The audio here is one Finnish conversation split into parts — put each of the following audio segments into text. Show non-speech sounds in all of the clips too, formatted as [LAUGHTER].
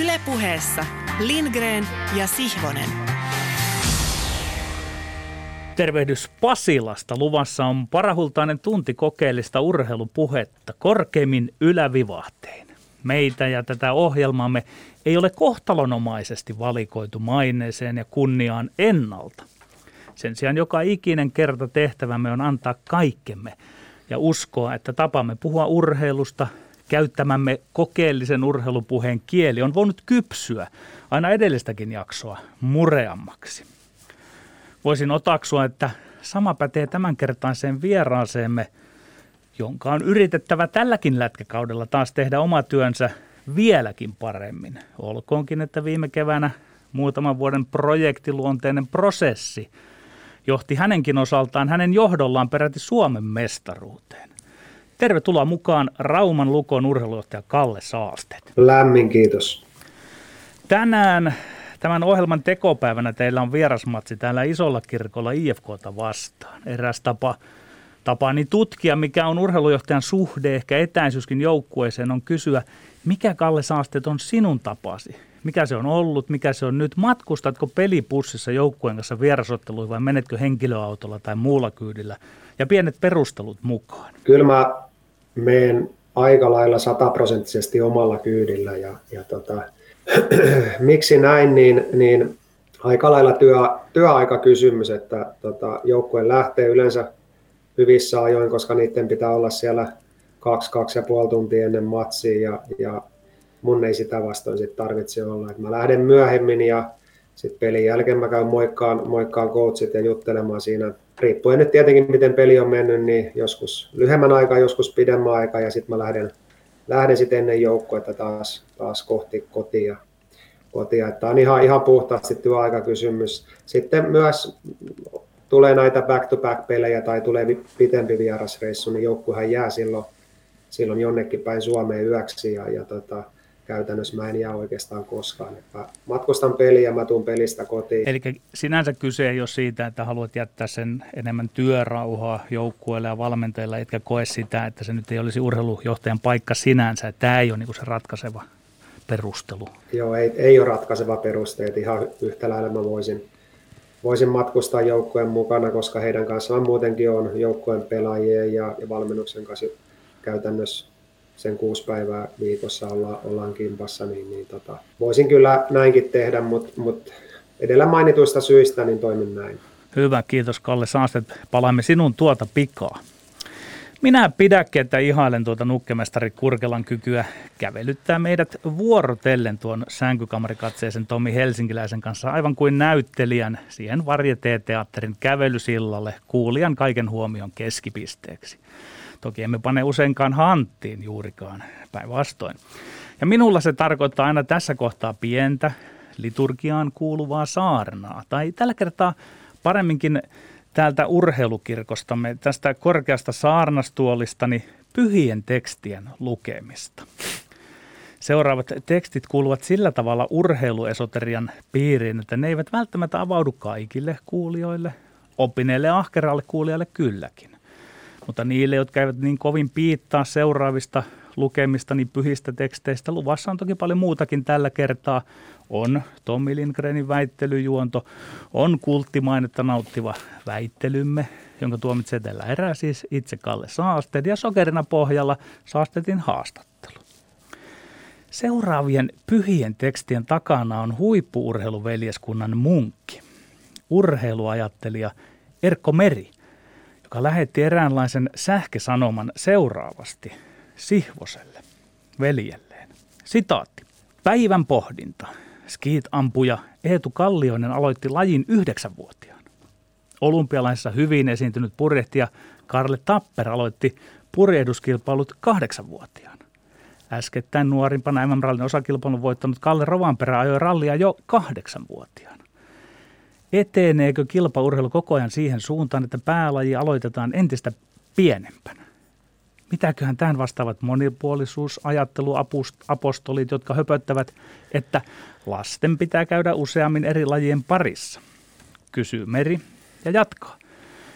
Ylepuheessa Lindgren ja Sihvonen. Tervehdys Pasilasta. Luvassa on parahultainen tunti kokeellista urheilupuhetta korkeimmin ylävivahteen. Meitä ja tätä ohjelmaamme ei ole kohtalonomaisesti valikoitu maineeseen ja kunniaan ennalta. Sen sijaan joka ikinen kerta tehtävämme on antaa kaikkemme ja uskoa, että tapamme puhua urheilusta, käyttämämme kokeellisen urheilupuheen kieli on voinut kypsyä aina edellistäkin jaksoa mureammaksi. Voisin otaksua, että sama pätee tämänkertaiseen vieraaseemme, jonka on yritettävä tälläkin lätkäkaudella taas tehdä oma työnsä vieläkin paremmin. Olkoonkin, että viime keväänä muutaman vuoden projektiluonteinen prosessi johti hänenkin osaltaan hänen johdollaan peräti Suomen mestaruuteen. Tervetuloa mukaan Rauman Lukon urheilujohtaja Kalle Saasteet. Lämmin kiitos. Tänään tämän ohjelman tekopäivänä teillä on vierasmatsi täällä Isolla kirkolla IFKta vastaan. Eräs tapa, tapaani tutkia, mikä on urheilujohtajan suhde, ehkä etäisyyskin joukkueeseen, on kysyä, mikä Kalle Saasteet on sinun tapasi? Mikä se on ollut, mikä se on nyt? Matkustatko pelipussissa joukkueen kanssa vierasotteluihin vai menetkö henkilöautolla tai muulla kyydillä? Ja pienet perustelut mukaan. Kyllä mä menen aika lailla sataprosenttisesti omalla kyydillä ja, ja tota, [CLEARS THROAT] miksi näin, niin, niin aika lailla työ, työaikakysymys, että tota, joukkue lähtee yleensä hyvissä ajoin, koska niiden pitää olla siellä kaksi, kaksi ja puoli tuntia ennen matsia ja, ja mun ei sitä vastoin sit tarvitse olla. Et mä lähden myöhemmin ja sitten pelin jälkeen mä käyn moikkaan, moikkaan coachit ja juttelemaan siinä. Riippuen nyt tietenkin, miten peli on mennyt, niin joskus lyhyemmän aikaa, joskus pidemmän aikaa ja sitten mä lähden, lähden sitten ennen joukkuetta taas, taas kohti kotia. kotia. Tämä on ihan, ihan puhtaasti työaikakysymys. Sitten myös tulee näitä back-to-back-pelejä tai tulee pitempi vierasreissu, niin joukkuehan jää silloin, silloin jonnekin päin Suomeen yöksi ja, ja tota, käytännössä mä en jää oikeastaan koskaan. Mä matkustan peliä ja mä tuun pelistä kotiin. Eli sinänsä kyse ei ole siitä, että haluat jättää sen enemmän työrauhaa joukkueelle ja valmentajille, etkä koe sitä, että se nyt ei olisi urheilujohtajan paikka sinänsä. Että tämä ei ole niin se ratkaiseva perustelu. Joo, ei, ei ole ratkaiseva peruste. Että ihan yhtä lailla mä voisin, voisin matkustaa joukkueen mukana, koska heidän kanssaan muutenkin on joukkueen pelaajien ja, ja valmennuksen kanssa käytännössä sen kuusi päivää viikossa olla, ollaan kimpassa, niin, niin tota, voisin kyllä näinkin tehdä, mutta mut edellä mainituista syistä niin toimin näin. Hyvä, kiitos Kalle Saastet. Palaamme sinun tuota pikaa. Minä pidäkin, että ihailen tuota nukkemestari Kurkelan kykyä kävelyttää meidät vuorotellen tuon sänkykamarikatseisen Tomi Helsinkiläisen kanssa aivan kuin näyttelijän siihen varjeteateatterin kävelysillalle kuulijan kaiken huomion keskipisteeksi. Toki emme pane useinkaan hanttiin juurikaan, päinvastoin. Ja minulla se tarkoittaa aina tässä kohtaa pientä liturgiaan kuuluvaa saarnaa. Tai tällä kertaa paremminkin täältä urheilukirkostamme, tästä korkeasta saarnastuolistani pyhien tekstien lukemista. Seuraavat tekstit kuuluvat sillä tavalla urheiluesoterian piiriin, että ne eivät välttämättä avaudu kaikille kuulijoille, oppineille ahkeralle kuulijalle kylläkin. Mutta niille, jotka eivät niin kovin piittaa seuraavista lukemista, niin pyhistä teksteistä, luvassa on toki paljon muutakin tällä kertaa. On Tommi Lindgrenin väittelyjuonto, on kulttimainetta nauttiva väittelymme, jonka tuomitsee tällä erää siis itse Kalle Saasted ja sokerina pohjalla Saastetin haastattelu. Seuraavien pyhien tekstien takana on huippuurheiluveljeskunnan munkki, urheiluajattelija Erkko Meri – joka lähetti eräänlaisen sähkösanoman seuraavasti Sihvoselle, veljelleen. Sitaatti. Päivän pohdinta. Skiit-ampuja Eetu Kallioinen aloitti lajin yhdeksänvuotiaan. Olympialaisessa hyvin esiintynyt purjehtija Karle Tapper aloitti purjehduskilpailut kahdeksanvuotiaan. Äskettäin nuorimpana MM-rallin osakilpailun voittanut Kalle Rovanperä ajoi rallia jo kahdeksanvuotiaan. Eteneekö kilpaurheilu koko ajan siihen suuntaan, että päälaji aloitetaan entistä pienempänä? Mitäköhän tähän vastaavat monipuolisuusajatteluapostolit, jotka höpöttävät, että lasten pitää käydä useammin eri lajien parissa? Kysyy Meri ja jatkaa.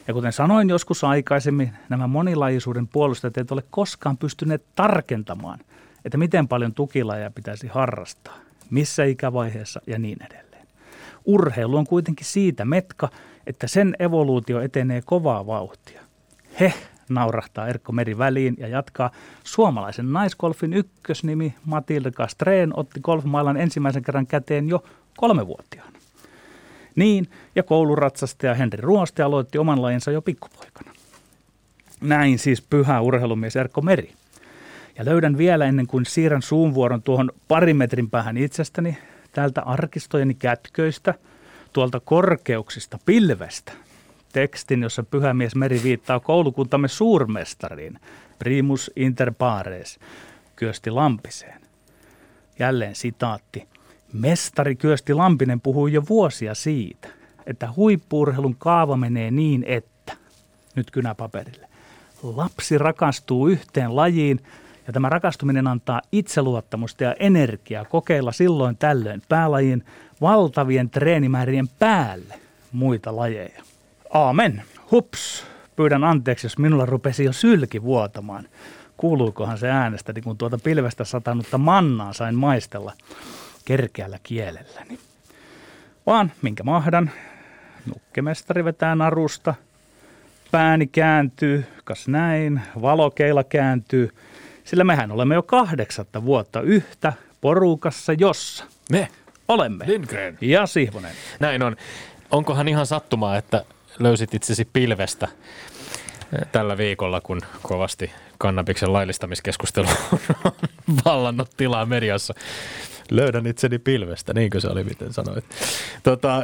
Ja kuten sanoin joskus aikaisemmin, nämä monilajisuuden puolustajat eivät ole koskaan pystyneet tarkentamaan, että miten paljon tukilajeja pitäisi harrastaa. missä ikävaiheessa ja niin edelleen. Urheilu on kuitenkin siitä metka, että sen evoluutio etenee kovaa vauhtia. He, naurahtaa Erkko Meri väliin ja jatkaa. Suomalaisen naiskolfin ykkösnimi Matilda Castreen otti golfmailan ensimmäisen kerran käteen jo kolmevuotiaana. Niin, ja kouluratsastaja Henri Ruoste aloitti oman lajinsa jo pikkupoikana. Näin siis pyhä urheilumies Erkko Meri. Ja löydän vielä ennen kuin siirrän suunvuoron tuohon parin metrin päähän itsestäni, täältä arkistojeni kätköistä, tuolta korkeuksista, pilvestä, tekstin, jossa pyhämies Meri viittaa koulukuntamme suurmestariin, primus inter pares, Kyösti Lampiseen. Jälleen sitaatti. Mestari Kyösti Lampinen puhui jo vuosia siitä, että huippuurheilun kaava menee niin, että, nyt kynäpaperille, lapsi rakastuu yhteen lajiin ja tämä rakastuminen antaa itseluottamusta ja energiaa kokeilla silloin tällöin päälajin valtavien treenimäärien päälle muita lajeja. Aamen. Hups. Pyydän anteeksi, jos minulla rupesi jo sylki vuotamaan. Kuuluukohan se äänestä, niin kun tuota pilvestä satanutta mannaa sain maistella kerkeällä kielelläni. Vaan minkä mahdan, nukkemestari vetää narusta, pääni kääntyy, kas näin, valokeila kääntyy, sillä mehän olemme jo kahdeksatta vuotta yhtä porukassa, jossa me olemme. Lindgren. Ja Sihvonen. Näin on. Onkohan ihan sattumaa, että löysit itsesi pilvestä eh, tällä viikolla, kun kovasti kannabiksen laillistamiskeskustelu [LAUGHS] on vallannut tilaa mediassa. Löydän itseni pilvestä, niinkö se oli, miten sanoit. Tota,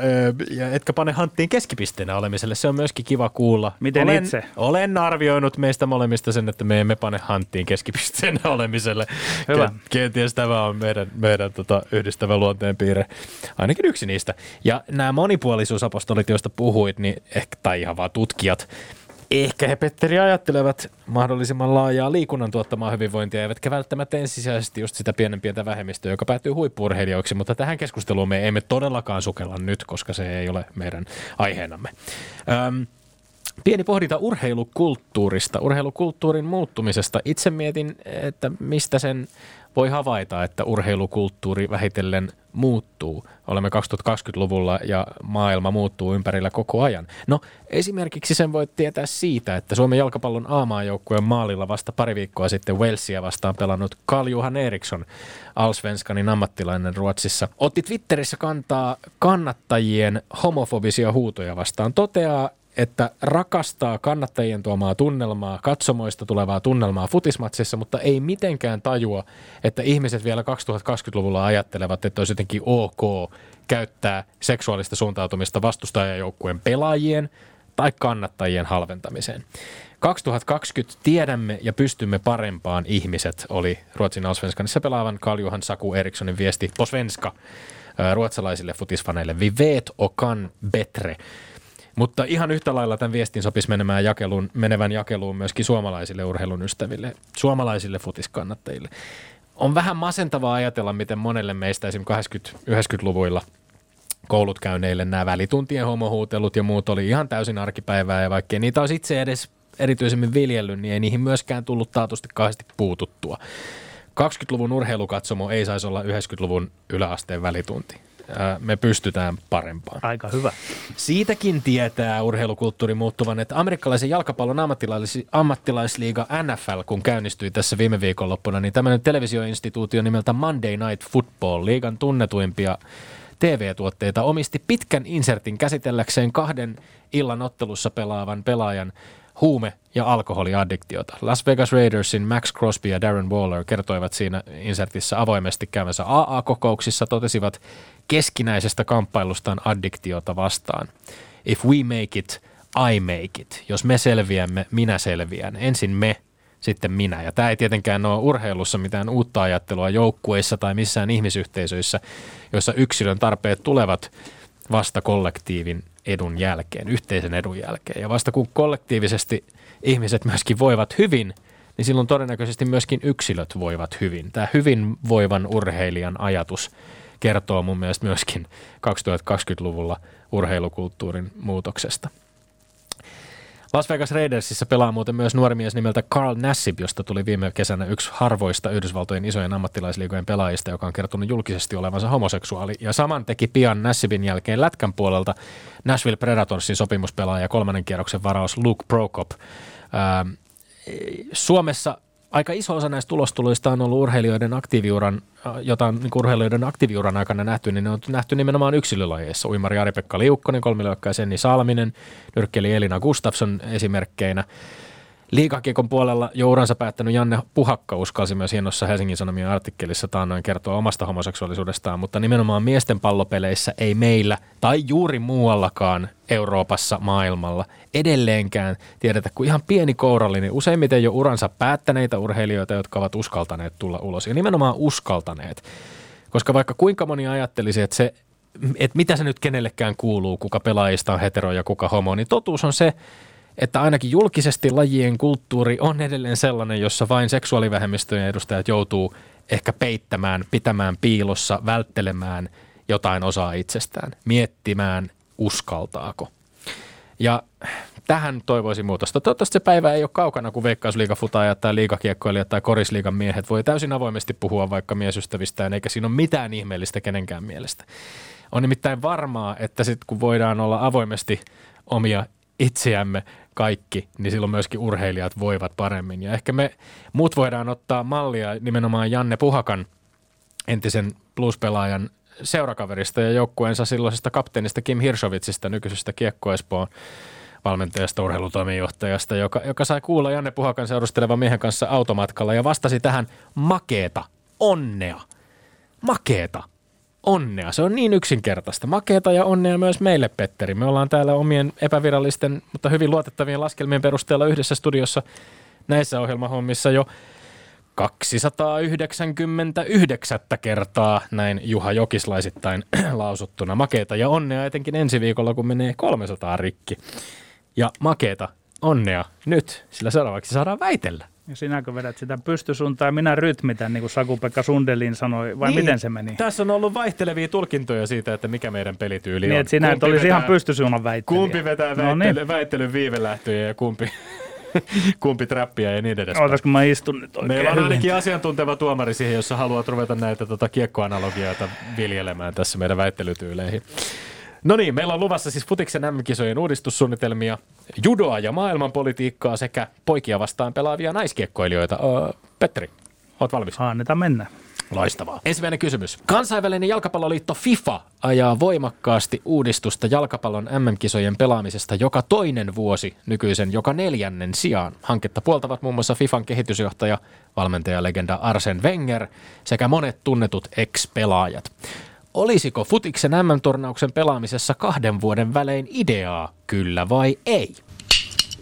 ja etkä pane hanttiin keskipisteenä olemiselle, se on myöskin kiva kuulla. Miten olen, itse? Olen arvioinut meistä molemmista sen, että me emme pane hanttiin keskipisteenä [LAUGHS] olemiselle. Hyvä. Kenties tämä on meidän, meidän tota, yhdistävä luonteenpiirre, ainakin yksi niistä. Ja nämä monipuolisuusapostolit, joista puhuit, niin ehkä, tai ihan vaan tutkijat, Ehkä he, Petteri, ajattelevat mahdollisimman laajaa liikunnan tuottamaa hyvinvointia, eivätkä välttämättä ensisijaisesti just sitä pienen pientä vähemmistöä, joka päätyy huippurheilijoiksi, mutta tähän keskusteluun me emme todellakaan sukella nyt, koska se ei ole meidän aiheenamme. Öm, Pieni pohdinta urheilukulttuurista, urheilukulttuurin muuttumisesta. Itse mietin, että mistä sen voi havaita, että urheilukulttuuri vähitellen muuttuu. Olemme 2020-luvulla ja maailma muuttuu ympärillä koko ajan. No esimerkiksi sen voi tietää siitä, että Suomen jalkapallon A-maajoukkueen maalilla vasta pari viikkoa sitten Walesia vastaan pelannut Karl-Johan Eriksson, Alsvenskanin ammattilainen Ruotsissa, otti Twitterissä kantaa kannattajien homofobisia huutoja vastaan. Toteaa, että rakastaa kannattajien tuomaa tunnelmaa, katsomoista tulevaa tunnelmaa futismatsissa, mutta ei mitenkään tajua, että ihmiset vielä 2020-luvulla ajattelevat, että olisi jotenkin ok käyttää seksuaalista suuntautumista vastustajajoukkueen pelaajien tai kannattajien halventamiseen. 2020 tiedämme ja pystymme parempaan ihmiset, oli Ruotsin Allsvenskanissa pelaavan Kaljuhan Saku Erikssonin viesti på svenska ruotsalaisille futisfaneille. Vi vet och kan bättre. Mutta ihan yhtä lailla tämän viestin sopisi menemään jakeluun, menevän jakeluun myöskin suomalaisille urheilun ystäville, suomalaisille futiskannattajille. On vähän masentavaa ajatella, miten monelle meistä esimerkiksi 80-90-luvuilla koulut käyneille nämä välituntien homohuutelut ja muut oli ihan täysin arkipäivää ja vaikkei niitä olisi itse edes erityisemmin viljellyt, niin ei niihin myöskään tullut taatusti kauheasti puututtua. 20-luvun urheilukatsomo ei saisi olla 90-luvun yläasteen välitunti me pystytään parempaan. Aika hyvä. Siitäkin tietää urheilukulttuuri muuttuvan, että amerikkalaisen jalkapallon ammattilais- ammattilaisliiga NFL, kun käynnistyi tässä viime viikonloppuna, niin tämmöinen televisioinstituutio nimeltä Monday Night Football, liigan tunnetuimpia TV-tuotteita, omisti pitkän insertin käsitelläkseen kahden illan ottelussa pelaavan pelaajan huume- ja alkoholiaddiktiota. Las Vegas Raidersin Max Crosby ja Darren Waller kertoivat siinä insertissä avoimesti käymänsä AA-kokouksissa, totesivat keskinäisestä kamppailustaan addiktiota vastaan. If we make it, I make it. Jos me selviämme, minä selviän. Ensin me, sitten minä. Ja tämä ei tietenkään ole urheilussa mitään uutta ajattelua joukkueissa tai missään ihmisyhteisöissä, joissa yksilön tarpeet tulevat vasta kollektiivin edun jälkeen, yhteisen edun jälkeen. Ja vasta kun kollektiivisesti ihmiset myöskin voivat hyvin, niin silloin todennäköisesti myöskin yksilöt voivat hyvin. Tämä hyvinvoivan urheilijan ajatus kertoo mun mielestä myöskin 2020-luvulla urheilukulttuurin muutoksesta. Las Vegas Raidersissa pelaa muuten myös nuori mies nimeltä Carl Nassib, josta tuli viime kesänä yksi harvoista Yhdysvaltojen isojen ammattilaisliigojen pelaajista, joka on kertonut julkisesti olevansa homoseksuaali. Ja saman teki pian Nassibin jälkeen Lätkän puolelta Nashville Predatorsin sopimuspelaaja kolmannen kierroksen varaus Luke Prokop. Ähm, Suomessa aika iso osa näistä tulostuloista on ollut urheilijoiden aktiiviuran, jota on niin urheilijoiden aktiiviuran aikana nähty, niin ne on nähty nimenomaan yksilölajeissa. Uimari Ari-Pekka Liukkonen, kolmilyökkäjä Senni Salminen, nyrkkeli Elina Gustafsson esimerkkeinä. Liikakiekon puolella jo uransa päättänyt Janne Puhakka uskalsi myös hienossa Helsingin Sanomien artikkelissa taannoin kertoa omasta homoseksuaalisuudestaan, mutta nimenomaan miesten pallopeleissä ei meillä tai juuri muuallakaan Euroopassa, maailmalla edelleenkään tiedetä kuin ihan pieni kourallinen, useimmiten jo uransa päättäneitä urheilijoita, jotka ovat uskaltaneet tulla ulos. Ja nimenomaan uskaltaneet. Koska vaikka kuinka moni ajattelisi, että se että mitä se nyt kenellekään kuuluu, kuka pelaajista on hetero ja kuka homo, niin totuus on se, että ainakin julkisesti lajien kulttuuri on edelleen sellainen, jossa vain seksuaalivähemmistöjen edustajat joutuu ehkä peittämään, pitämään piilossa, välttelemään jotain osaa itsestään, miettimään, uskaltaako. Ja tähän toivoisin muutosta. Toivottavasti se päivä ei ole kaukana, kun veikkausliigafutaajat tai liikakiekkoilijat tai korisliigan miehet voi täysin avoimesti puhua vaikka miesystävistään, eikä siinä ole mitään ihmeellistä kenenkään mielestä. On nimittäin varmaa, että sitten kun voidaan olla avoimesti omia itseämme kaikki, niin silloin myöskin urheilijat voivat paremmin. Ja ehkä me muut voidaan ottaa mallia nimenomaan Janne Puhakan, entisen bluespelaajan seurakaverista ja joukkueensa silloisesta kapteenista Kim Hirsovitsista, nykyisestä Kiekko Espoon valmentajasta, urheilutoimijohtajasta, joka, joka sai kuulla Janne Puhakan seurustelevan miehen kanssa automatkalla ja vastasi tähän makeeta, onnea, makeeta onnea. Se on niin yksinkertaista. Makeeta ja onnea myös meille, Petteri. Me ollaan täällä omien epävirallisten, mutta hyvin luotettavien laskelmien perusteella yhdessä studiossa näissä ohjelmahommissa jo 299 kertaa näin Juha Jokislaisittain [CLEARS THROAT] lausuttuna. Makeeta ja onnea etenkin ensi viikolla, kun menee 300 rikki. Ja makeeta, onnea nyt, sillä seuraavaksi saadaan väitellä. Ja sinäkö vedät sitä pystysuntaa ja minä rytmitän, niin kuin Saku-Pekka Sundelin sanoi, vai niin, miten se meni? Tässä on ollut vaihtelevia tulkintoja siitä, että mikä meidän pelityyli niin, on. Että sinä kumpi et olisi vetää, ihan pystysuunnan väittelijä. Kumpi vetää väittely, no niin. väittelyn viivelähtöjä ja kumpi, [LAUGHS] kumpi trappia ja niin edespäin. Ootas, kun mä istun nyt oikein Meillä on ainakin asiantunteva tuomari siihen, jossa haluat ruveta näitä tota, kiekkoanalogioita viljelemään tässä meidän väittelytyyleihin. No niin, meillä on luvassa siis futiksen M-kisojen uudistussuunnitelmia, judoa ja maailmanpolitiikkaa sekä poikia vastaan pelaavia naiskiekkoilijoita. Öö, Petteri, oot valmis? Annetaan mennä. Loistavaa. Ensimmäinen kysymys. Kansainvälinen jalkapalloliitto FIFA ajaa voimakkaasti uudistusta jalkapallon MM-kisojen pelaamisesta joka toinen vuosi nykyisen joka neljännen sijaan. Hanketta puoltavat muun muassa FIFAn kehitysjohtaja, valmentajalegenda Arsen Wenger sekä monet tunnetut ex-pelaajat. Olisiko futiksen MM-turnauksen pelaamisessa kahden vuoden välein ideaa, kyllä vai ei?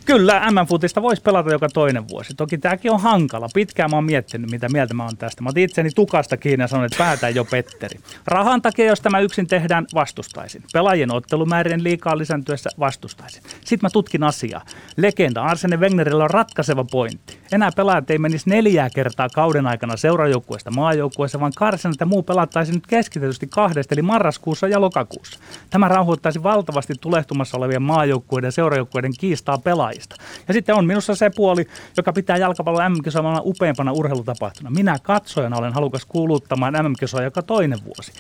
Kyllä, M-futista voisi pelata joka toinen vuosi. Toki tämäkin on hankala. Pitkään mä oon miettinyt, mitä mieltä mä oon tästä. Mä otin itseni tukasta kiinni ja sanoin, että päätä jo Petteri. Rahan takia, jos tämä yksin tehdään, vastustaisin. Pelaajien ottelumäärien liikaa lisääntyessä vastustaisin. Sitten mä tutkin asiaa. Legenda Arsene Wengerillä on ratkaiseva pointti. Enää pelaajat ei menisi neljää kertaa kauden aikana seurajoukkueesta maajoukkueessa, vaan karsinat ja muu pelattaisiin nyt keskitetysti kahdesta, eli marraskuussa ja lokakuussa. Tämä rauhoittaisi valtavasti tulehtumassa olevien maajoukkueiden ja seurajoukkueiden kiistaa pelaajista. Ja sitten on minussa se puoli, joka pitää jalkapallon MM-kisoja upeimpana urheilutapahtuna. Minä katsojana olen halukas kuuluttamaan MM-kisoja joka toinen vuosi.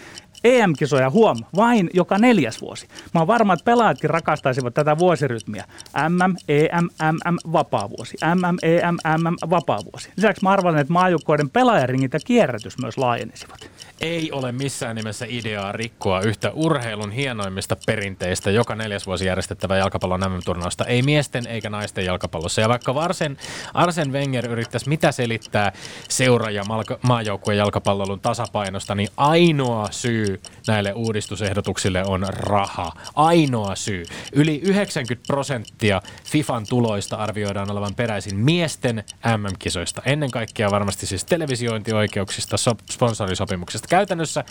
EM-kisoja, huom, vain joka neljäs vuosi. Mä oon varma, että pelaajatkin rakastaisivat tätä vuosirytmiä. MM, EM, MM, vapaa-vuosi. MM, EM, MM, vapaa-vuosi. Lisäksi mä arvan, että maajoukkoiden pelaajaringit ja kierrätys myös laajenisivat ei ole missään nimessä ideaa rikkoa yhtä urheilun hienoimmista perinteistä joka neljäs vuosi järjestettävä jalkapallon MM-turnausta. Ei miesten eikä naisten jalkapallossa. Ja vaikka Arsen, Arsen Wenger yrittäisi mitä selittää seura- ja maajoukkueen jalkapallon tasapainosta, niin ainoa syy näille uudistusehdotuksille on raha. Ainoa syy. Yli 90 prosenttia FIFAn tuloista arvioidaan olevan peräisin miesten MM-kisoista. Ennen kaikkea varmasti siis televisiointioikeuksista, sponsorisopimuksista Käytännössä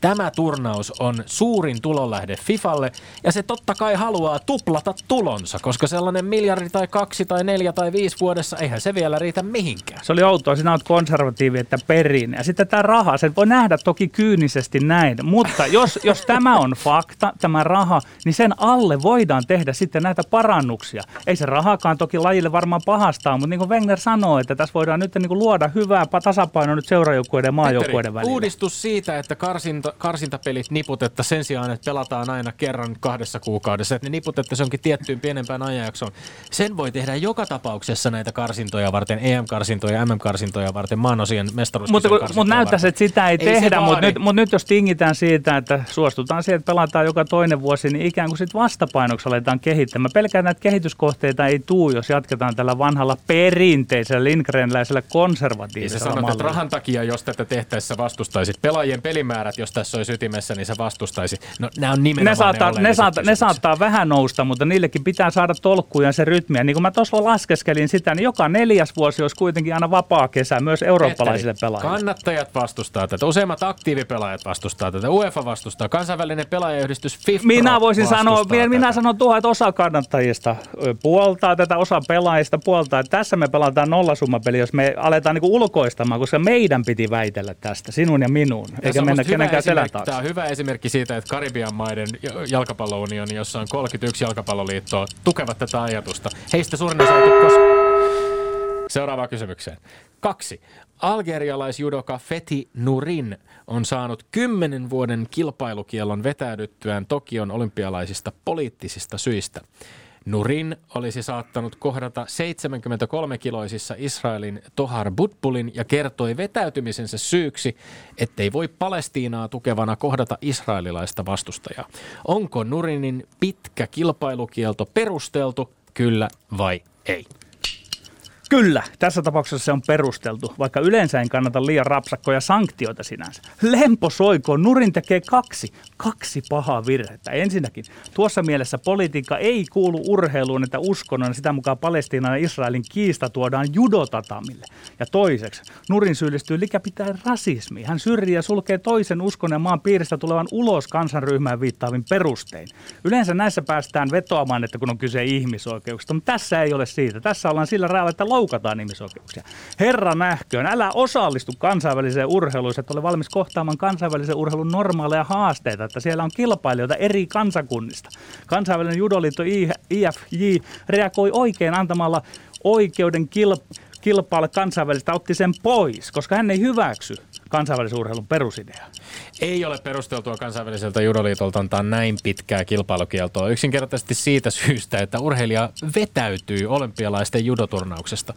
tämä turnaus on suurin tulonlähde FIFalle ja se totta kai haluaa tuplata tulonsa, koska sellainen miljardi tai kaksi tai neljä tai viisi vuodessa, eihän se vielä riitä mihinkään. Se oli outoa, sinä olet konservatiivi, että perin. Ja sitten tämä raha, sen voi nähdä toki kyynisesti näin, mutta jos, jos tämä on fakta, tämä raha, niin sen alle voidaan tehdä sitten näitä parannuksia. Ei se rahakaan toki lajille varmaan pahastaa, mutta niin kuin Wenger sanoo, että tässä voidaan nyt niin kuin luoda hyvää tasapainoa nyt seurajoukkueiden ja maajoukkueiden välillä. Uudistus siitä, että karsinta, karsintapelit niputetta sen sijaan, että pelataan aina kerran kahdessa kuukaudessa, että ne niputettaisiin jonkin tiettyyn pienempään ajanjaksoon. Sen voi tehdä joka tapauksessa näitä karsintoja varten, EM-karsintoja, MM-karsintoja varten, maanosien mestaruuskisojen Mutta, mutta näyttäisi, että sitä ei, ei tehdä, mutta nyt, mutta nyt jos tingitään siitä, että suostutaan siihen, että pelataan joka toinen vuosi, niin ikään kuin sitten vastapainoksi aletaan kehittämään. Pelkään näitä kehityskohteita ei tuu, jos jatketaan tällä vanhalla perinteisellä Lindgrenläisellä konservatiivisella niin sanot, että rahan takia, jos tätä tehtäessä vastustaisit, pelaajien pelimäärät, jos tässä olisi ytimessä, niin se vastustaisit. No, nämä on nimenomaan ne saattaa, ne, ne, saattaa, ne saattaa vähän nousta, mutta niillekin pitää saada tolkkuja ja se rytmiä. Niin kuin mä tuossa laskeskelin sitä, niin joka neljäs vuosi olisi kuitenkin aina vapaa kesä myös eurooppalaisille pelaajille. Kannattajat vastustaa tätä, useimmat aktiivipelaajat vastustaa tätä, UEFA vastustaa, kansainvälinen pelaajayhdistys FIFA Minä voisin sanoa, tätä. minä sanon tuohon, että osa kannattajista puoltaa tätä, osa pelaajista puoltaa. Tässä me pelataan nollasummapeli, jos me aletaan niin ulkoistamaan, koska meidän piti väitellä tästä, sinun ja minun, eikä mennä kenenkään selän taakse. Tämä on hyvä esimerkki siitä, että Karibian maiden jalkapallounioni, jossa on 31 jalkapalloliittoa, tukevat tätä ajatusta. Heistä suurin osa ei Seuraavaan kysymykseen. Kaksi. Algerialaisjudoka Feti Nurin on saanut kymmenen vuoden kilpailukielon vetäydyttyään Tokion olympialaisista poliittisista syistä. Nurin olisi saattanut kohdata 73-kiloisissa Israelin Tohar Butbulin ja kertoi vetäytymisensä syyksi, ettei voi Palestiinaa tukevana kohdata israelilaista vastustajaa. Onko Nurinin pitkä kilpailukielto perusteltu, kyllä vai ei? Kyllä, tässä tapauksessa se on perusteltu, vaikka yleensä en kannata liian rapsakkoja sanktioita sinänsä. Lempo soiko, Nurin tekee kaksi, kaksi pahaa virhettä. Ensinnäkin, tuossa mielessä politiikka ei kuulu urheiluun, että uskonnon sitä mukaan Palestiinan ja Israelin kiista tuodaan judotatamille. Ja toiseksi, Nurin syyllistyy likäpitäen rasismiin. Hän syrjii ja sulkee toisen uskon ja maan piiristä tulevan ulos kansanryhmään viittaavin perustein. Yleensä näissä päästään vetoamaan, että kun on kyse ihmisoikeuksista, mutta tässä ei ole siitä. Tässä ollaan sillä rajalla, että loukataan ihmisoikeuksia. Herra nähköön, älä osallistu kansainväliseen urheiluun, että ole valmis kohtaamaan kansainvälisen urheilun normaaleja haasteita, että siellä on kilpailijoita eri kansakunnista. Kansainvälinen judoliitto IFJ reagoi oikein antamalla oikeuden kilpailuun kilpailla kansainvälistä, otti sen pois, koska hän ei hyväksy kansainvälisen urheilun perusidea. Ei ole perusteltua kansainväliseltä judoliitolta antaa näin pitkää kilpailukieltoa yksinkertaisesti siitä syystä, että urheilija vetäytyy olympialaisten judoturnauksesta.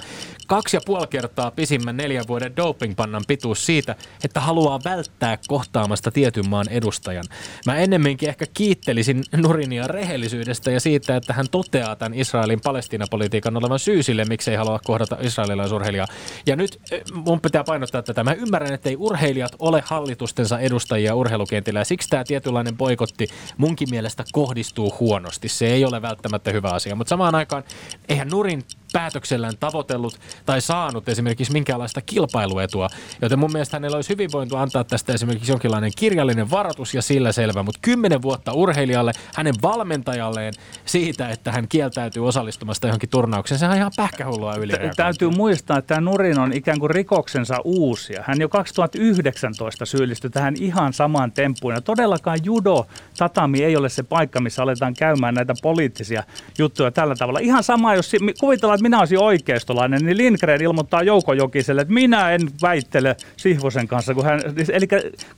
Kaksi ja puoli kertaa pisimmän neljän vuoden dopingpannan pituus siitä, että haluaa välttää kohtaamasta tietyn maan edustajan. Mä ennemminkin ehkä kiittelisin Nurinia rehellisyydestä ja siitä, että hän toteaa tämän Israelin Palestiina-politiikan olevan syy sille, miksei halua kohdata israelilaisurheilijaa. Ja nyt eh, mun pitää painottaa tätä. Mä ymmärrän, että ei urheilijat ole hallitustensa edustajia urheilukentillä ja siksi tämä tietynlainen boikotti munkin mielestä kohdistuu huonosti. Se ei ole välttämättä hyvä asia, mutta samaan aikaan eihän Nurin päätöksellään tavoitellut tai saanut esimerkiksi minkäänlaista kilpailuetua. Joten mun mielestä hänellä olisi hyvin voinut antaa tästä esimerkiksi jonkinlainen kirjallinen varoitus ja sillä selvä. Mutta kymmenen vuotta urheilijalle, hänen valmentajalleen siitä, että hän kieltäytyy osallistumasta johonkin turnaukseen, se on ihan pähkähullua yli. Täytyy muistaa, että tämä Nurin on ikään kuin rikoksensa uusia. Hän jo 2019 syyllistyi tähän ihan samaan temppuun. Ja todellakaan judo, tatami ei ole se paikka, missä aletaan käymään näitä poliittisia juttuja tällä tavalla. Ihan sama, jos kuvitellaan, että minä olisin oikeistolainen, niin Lindgren ilmoittaa Jouko Jokiselle, että minä en väittele Sihvosen kanssa. Kun hän, eli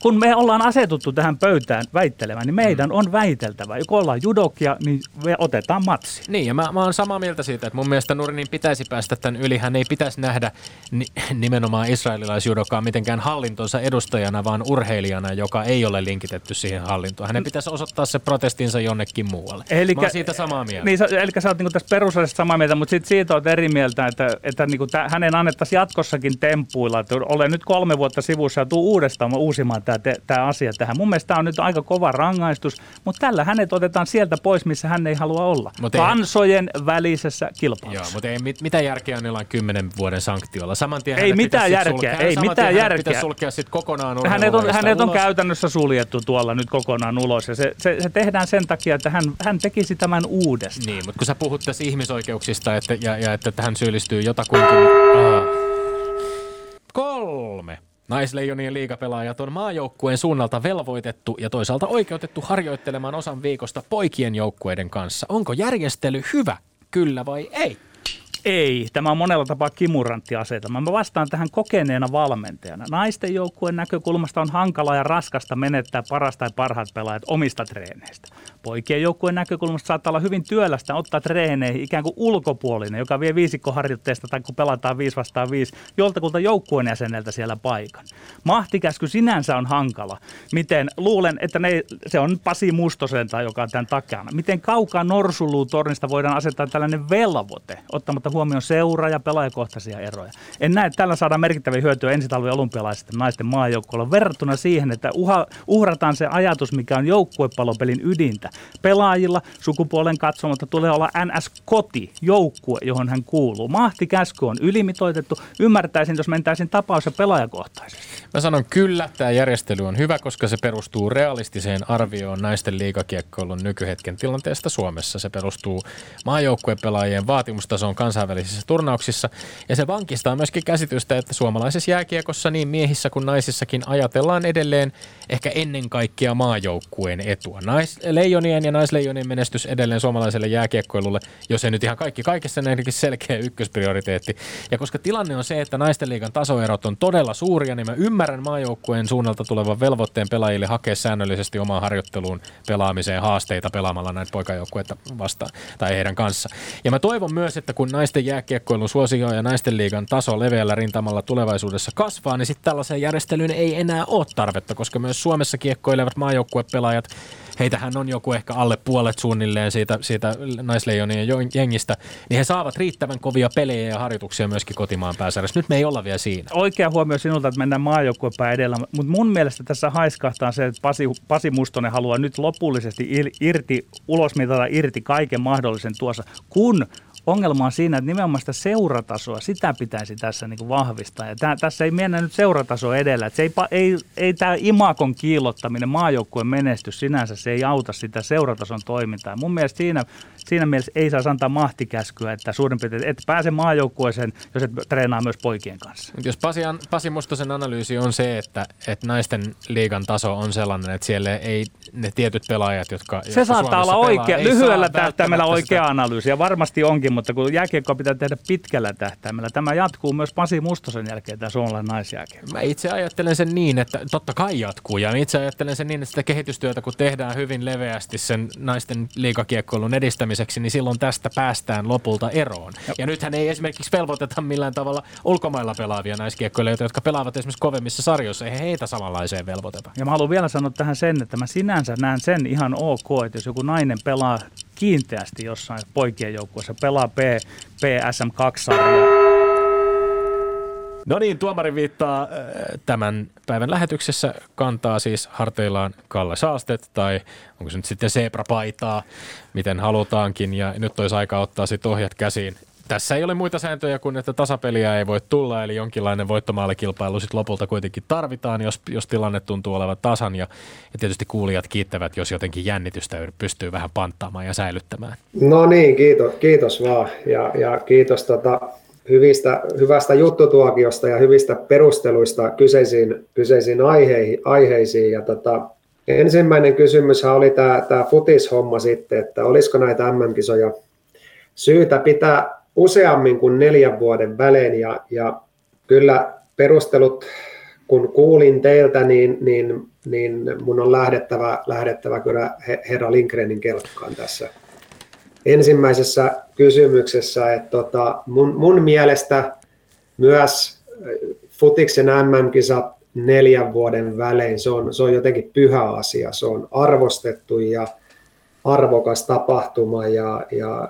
kun me ollaan asetuttu tähän pöytään väittelemään, niin meidän mm. on väiteltävä. Kun ollaan judokia, niin me otetaan matsi. Niin, ja mä, mä oon samaa mieltä siitä, että mun mielestä Nurinin pitäisi päästä tämän yli. Hän ei pitäisi nähdä ni, nimenomaan israelilaisjudokaa mitenkään hallintonsa edustajana, vaan urheilijana, joka ei ole linkitetty siihen hallintoon. Hänen pitäisi osoittaa se protestinsa jonnekin muualle. Elikkä, Mä siitä samaa mieltä. Niin, eli sä oot niin tässä perusasiassa samaa mieltä, mutta sit siitä oot eri mieltä, että, että niin täh, hänen annettaisiin jatkossakin temppuilla, että olen nyt kolme vuotta sivussa ja tuu uudestaan uusimaan tämä asia tähän. Mun mielestä tämä on nyt aika kova rangaistus, mutta tällä hänet otetaan sieltä pois, missä hän ei halua olla. Mut Kansojen ei... välisessä kilpailussa. Joo, mutta ei mit, mitä järkeä on niillä kymmenen vuoden sanktiolla? Saman tien ei mitään järkeä, ei mitään järkeä. Sulkea sit kokonaan hänet on, hänet on käytännössä suljettu tuolla nyt kokonaan ulos ja se, se, se tehdään sen takia, että hän, hän tekisi tämän uudestaan. Niin, mutta kun sä puhut tässä ihmisoikeuksista että, ja, ja että tähän syyllistyy jotakuinkin... Ah. Kolme. Naisleijonien liigapelaajat on maajoukkueen suunnalta velvoitettu ja toisaalta oikeutettu harjoittelemaan osan viikosta poikien joukkueiden kanssa. Onko järjestely hyvä, kyllä vai ei? Ei, tämä on monella tapaa kimurantti. Mä vastaan tähän kokeneena valmentajana. Naisten joukkueen näkökulmasta on hankala ja raskasta menettää parasta tai parhaat pelaajat omista treeneistä. Poikien joukkueen näkökulmasta saattaa olla hyvin työlästä ottaa treeneihin ikään kuin ulkopuolinen, joka vie viisikkoharjoitteesta tai kun pelataan 5 vastaan 5 joltakulta joukkueen jäseneltä siellä paikan. Mahtikäsky sinänsä on hankala. Miten luulen, että ne, se on Pasi Mustosen tai joka on tämän takana. Miten kaukaa norsuluutornista voidaan asettaa tällainen velvoite, ottamatta huomioon seura- ja pelaajakohtaisia eroja. En näe, että tällä saadaan merkittäviä hyötyä ensi talven olympialaisten naisten maajoukkueella verrattuna siihen, että uha, uhrataan se ajatus, mikä on joukkuepalopelin ydintä. Pelaajilla sukupuolen katsomatta tulee olla NS-koti, joukkue, johon hän kuuluu. Mahtikäsky on ylimitoitettu. Ymmärtäisin, jos mentäisin tapaus- ja pelaajakohtaisesti. Mä sanon kyllä, tämä järjestely on hyvä, koska se perustuu realistiseen arvioon naisten liikakiekkoilun nykyhetken tilanteesta Suomessa. Se perustuu maajoukkuepelaajien vaatimustasoon kansainvälisissä turnauksissa ja se vankistaa myöskin käsitystä, että suomalaisessa jääkiekossa niin miehissä kuin naisissakin ajatellaan edelleen ehkä ennen kaikkea maajoukkueen etua. Nais, leijonien ja naisleijonien menestys edelleen suomalaiselle jääkiekkoilulle, jos ei nyt ihan kaikki kaikessa ainakin selkeä ykkösprioriteetti. Ja koska tilanne on se, että naisten liigan tasoerot on todella suuria, niin mä ymmärrän maajoukkueen suunnalta tulevan velvoitteen pelaajille hakea säännöllisesti omaan harjoitteluun pelaamiseen haasteita pelaamalla näitä poikajoukkueita vastaan tai heidän kanssa. Ja mä toivon myös, että kun naisten jääkiekkoilun suosio ja naisten liigan taso leveällä rintamalla tulevaisuudessa kasvaa, niin sitten tällaiseen järjestelyyn ei enää ole tarvetta, koska myös Suomessa kiekkoilevat maajoukkuepelaajat heitähän on joku ehkä alle puolet suunnilleen siitä, siitä naisleijonien jengistä, niin he saavat riittävän kovia pelejä ja harjoituksia myöskin kotimaan pääsarjassa. Nyt me ei olla vielä siinä. Oikea huomio sinulta, että mennään maajoukkuepää edellä, mutta mun mielestä tässä haiskahtaa se, että Pasi, Pasi Mustonen haluaa nyt lopullisesti irti, ulosmitata irti kaiken mahdollisen tuossa, kun ongelma on siinä, että nimenomaan sitä seuratasoa, sitä pitäisi tässä niin kuin vahvistaa. Ja tää, tässä ei mennä nyt seurataso edellä. se ei, ei, ei tämä imakon kiilottaminen, maajoukkueen menestys sinänsä, se ei auta sitä seuratason toimintaa. Mun mielestä siinä, siinä mielessä ei saa antaa mahtikäskyä, että suurin piirtein et pääse maajoukkueeseen, jos et treenaa myös poikien kanssa. Jos Pasi, Pasi Mustosen analyysi on se, että, että naisten liigan taso on sellainen, että siellä ei ne tietyt pelaajat, jotka Se saattaa olla oikea, lyhyellä tähtäimellä oikea analyysi ja varmasti onkin, mutta kun jääkiekko pitää tehdä pitkällä tähtäimellä, tämä jatkuu myös Pasi Mustosen jälkeen tämä suomalainen naisjääkiekko. Mä itse ajattelen sen niin, että totta kai jatkuu ja itse ajattelen sen niin, että sitä kehitystyötä kun tehdään hyvin leveästi sen naisten liikakiekkoilun edistämiseksi, niin silloin tästä päästään lopulta eroon. Ja, ja nythän ei esimerkiksi velvoiteta millään tavalla ulkomailla pelaavia naiskiekkoilijoita, jotka pelaavat esimerkiksi kovemmissa sarjoissa, ei heitä samanlaiseen velvoiteta. Ja mä haluan vielä sanoa tähän sen, että mä sinänsä näen sen ihan ok, että jos joku nainen pelaa kiinteästi jossain poikien joukkueessa, pelaa P, PSM2-sarjaa. No niin, tuomari viittaa äh, tämän päivän lähetyksessä kantaa siis harteillaan Kalle Saastet tai onko se nyt sitten Zebra-paitaa, miten halutaankin. Ja nyt olisi aika ottaa sitten ohjat käsiin tässä ei ole muita sääntöjä kuin, että tasapeliä ei voi tulla, eli jonkinlainen voittomaalikilpailu sitten lopulta kuitenkin tarvitaan, jos, jos tilanne tuntuu olevan tasan, ja, ja tietysti kuulijat kiittävät, jos jotenkin jännitystä pystyy vähän panttaamaan ja säilyttämään. No niin, kiitos, kiitos vaan, ja, ja kiitos tota, hyvistä, hyvästä juttutuokiosta ja hyvistä perusteluista kyseisiin, kyseisiin aiheihin, aiheisiin, ja tota, ensimmäinen kysymys oli tämä, tämä futishomma sitten, että olisiko näitä MM-kisoja syytä pitää useammin kuin neljän vuoden välein ja, ja kyllä perustelut, kun kuulin teiltä, niin, niin, niin mun on lähdettävä, lähdettävä kyllä herra Lindgrenin kelkkaan tässä ensimmäisessä kysymyksessä, että tota, mun, mun mielestä myös futiksen MM-kisat neljän vuoden välein. Se on, se on jotenkin pyhä asia. Se on arvostettu ja arvokas tapahtuma ja, ja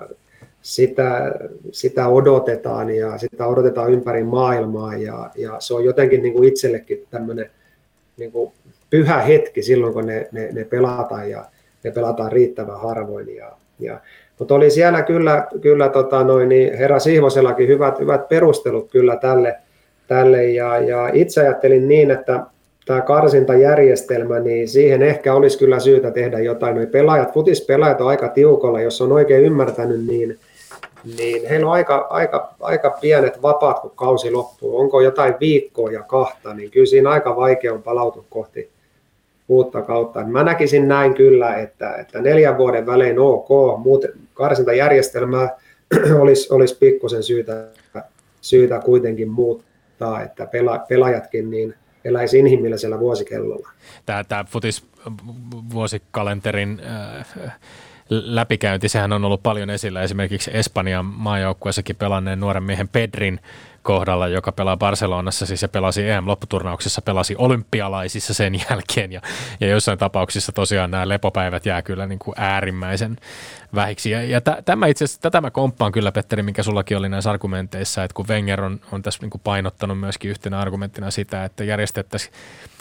sitä, sitä odotetaan ja sitä odotetaan ympäri maailmaa ja, ja se on jotenkin niin kuin itsellekin tämmöinen niin kuin pyhä hetki silloin, kun ne, ne, ne pelataan ja ne pelataan riittävän harvoin. Ja, ja, mutta oli siellä kyllä, kyllä tota noin, niin herra Sihvosellakin hyvät, hyvät perustelut kyllä tälle, tälle ja, ja itse ajattelin niin, että tämä karsintajärjestelmä, niin siihen ehkä olisi kyllä syytä tehdä jotain. Noi pelaajat, futispelaajat on aika tiukolla, jos on oikein ymmärtänyt, niin, niin heillä on aika, aika, aika pienet vapaat, kun kausi loppuu. Onko jotain viikkoa ja kahta, niin kyllä siinä aika vaikea on palautua kohti uutta kautta. Mä näkisin näin kyllä, että, että neljän vuoden välein ok, muuten karsintajärjestelmää [CLEARS THROAT] olisi, olisi pikkusen syytä, syytä kuitenkin muuttaa, että pela, pelaajatkin niin eläisi inhimillisellä vuosikellolla. Tämä, tämä futis vuosikalenterin äh, läpikäynti, sehän on ollut paljon esillä esimerkiksi Espanjan maajoukkueessakin pelanneen nuoren miehen Pedrin kohdalla, joka pelaa Barcelonassa, siis se pelasi EM-lopputurnauksessa, pelasi olympialaisissa sen [LAUGHS] jälkeen ja, ja joissain tapauksissa tosiaan nämä lepopäivät jää kyllä niin kuin äärimmäisen vähiksi. Ja, ja tämä itse asiassa, tätä mä komppaan kyllä Petteri, mikä sullakin oli näissä argumenteissa, että kun Wenger on, on tässä niin kuin painottanut myöskin yhtenä argumenttina sitä, että järjestettäisiin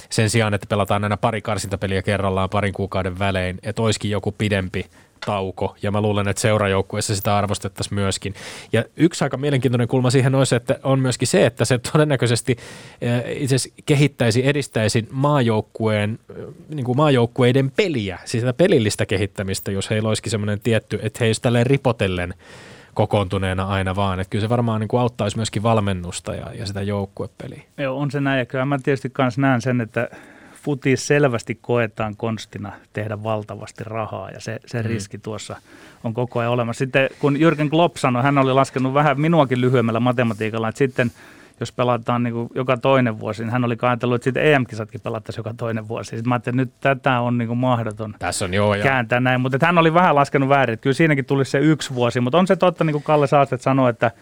sen sijaan, että pelataan aina pari karsintapeliä kerrallaan parin kuukauden välein, että olisikin joku pidempi tauko, ja mä luulen, että seurajoukkueessa sitä arvostettaisiin myöskin. Ja yksi aika mielenkiintoinen kulma siihen olisi, että on myöskin se, että se todennäköisesti eh, itse kehittäisi, edistäisi maajoukkueen, eh, niin kuin maajoukkueiden peliä, siis sitä pelillistä kehittämistä, jos heillä olisikin semmoinen tietty, että he tälleen ripotellen kokoontuneena aina vaan. Että kyllä se varmaan niin kuin auttaisi myöskin valmennusta ja, ja sitä joukkuepeliä. Joo, on se näin. Ja kyllä mä tietysti myös näen sen, että futis selvästi koetaan konstina tehdä valtavasti rahaa ja se, se mm. riski tuossa on koko ajan olemassa. Sitten kun Jürgen Klopp sanoi, hän oli laskenut vähän minuakin lyhyemmällä matematiikalla, että sitten jos pelataan niin kuin joka toinen vuosi, niin hän oli ajatellut, että sitten EM-kisatkin pelattaisiin joka toinen vuosi. Sitten mä ajattelin, että nyt tätä on niin kuin mahdoton Tässä on, joo, kääntää näin, mutta hän oli vähän laskenut väärin. Kyllä siinäkin tuli se yksi vuosi, mutta on se totta, niin kuin Kalle Saastet sanoi, että –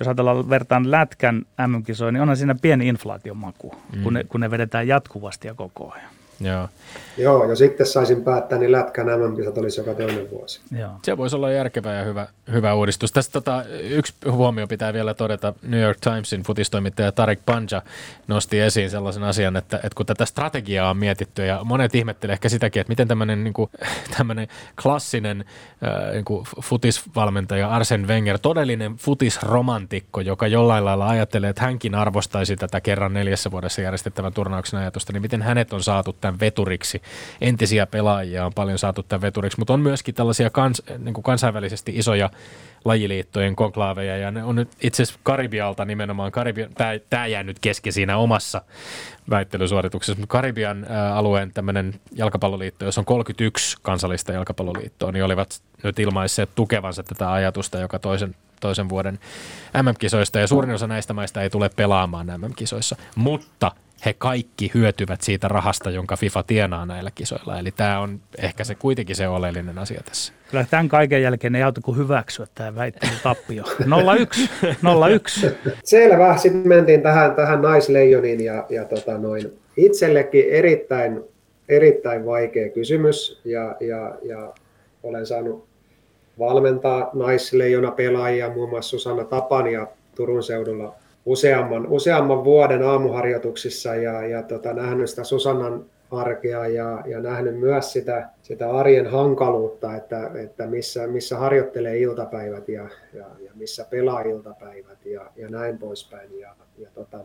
jos ajatellaan vertaan lätkän MM-kisoihin, niin onhan siinä pieni inflaatiomaku, mm. kun, ne, kun ne vedetään jatkuvasti ja koko ajan. Joo. Joo, ja sitten saisin päättää, niin Lätkän MM-kisat olisi joka toinen vuosi. Joo. Se voisi olla järkevä ja hyvä, hyvä uudistus. Tästä tota, yksi huomio pitää vielä todeta. New York Timesin futistoimittaja Tarik Panja nosti esiin sellaisen asian, että, että kun tätä strategiaa on mietitty, ja monet ihmettelee ehkä sitäkin, että miten tämmöinen, niin kuin, [LAUGHS] tämmöinen klassinen äh, niin kuin futisvalmentaja Arsen Wenger, todellinen futisromantikko, joka jollain lailla ajattelee, että hänkin arvostaisi tätä kerran neljässä vuodessa järjestettävän turnauksen ajatusta, niin miten hänet on saatu tämän veturiksi. Entisiä pelaajia on paljon saatu tämän veturiksi, mutta on myöskin tällaisia kans, niin kuin kansainvälisesti isoja lajiliittojen konklaaveja, ja ne on nyt itse asiassa Karibialta nimenomaan, Karibia, tämä, tämä jää nyt kesken siinä omassa väittelysuorituksessa, mutta Karibian alueen tämmöinen jalkapalloliitto, jos on 31 kansallista jalkapalloliittoa, niin olivat nyt ilmaisseet tukevansa tätä ajatusta joka toisen toisen vuoden MM-kisoista, ja suurin osa näistä maista ei tule pelaamaan MM-kisoissa, mutta he kaikki hyötyvät siitä rahasta, jonka FIFA tienaa näillä kisoilla. Eli tämä on ehkä se kuitenkin se oleellinen asia tässä. Kyllä tämän kaiken jälkeen ei auta kuin hyväksyä tämä väittely tappio. 01. 01. Selvä. Sitten mentiin tähän, tähän naisleijoniin ja, ja tota noin. itsellekin erittäin, erittäin vaikea kysymys ja, ja, ja olen saanut valmentaa naisleijona pelaajia, muun muassa Susanna Tapania Turun seudulla useamman, useamman vuoden aamuharjoituksissa ja, ja tota, nähnyt sitä Susannan arkea ja, ja nähnyt myös sitä, sitä arjen hankaluutta, että, että missä, missä harjoittelee iltapäivät ja, ja, ja missä pelaa iltapäivät ja, ja näin poispäin. Ja, ja tota,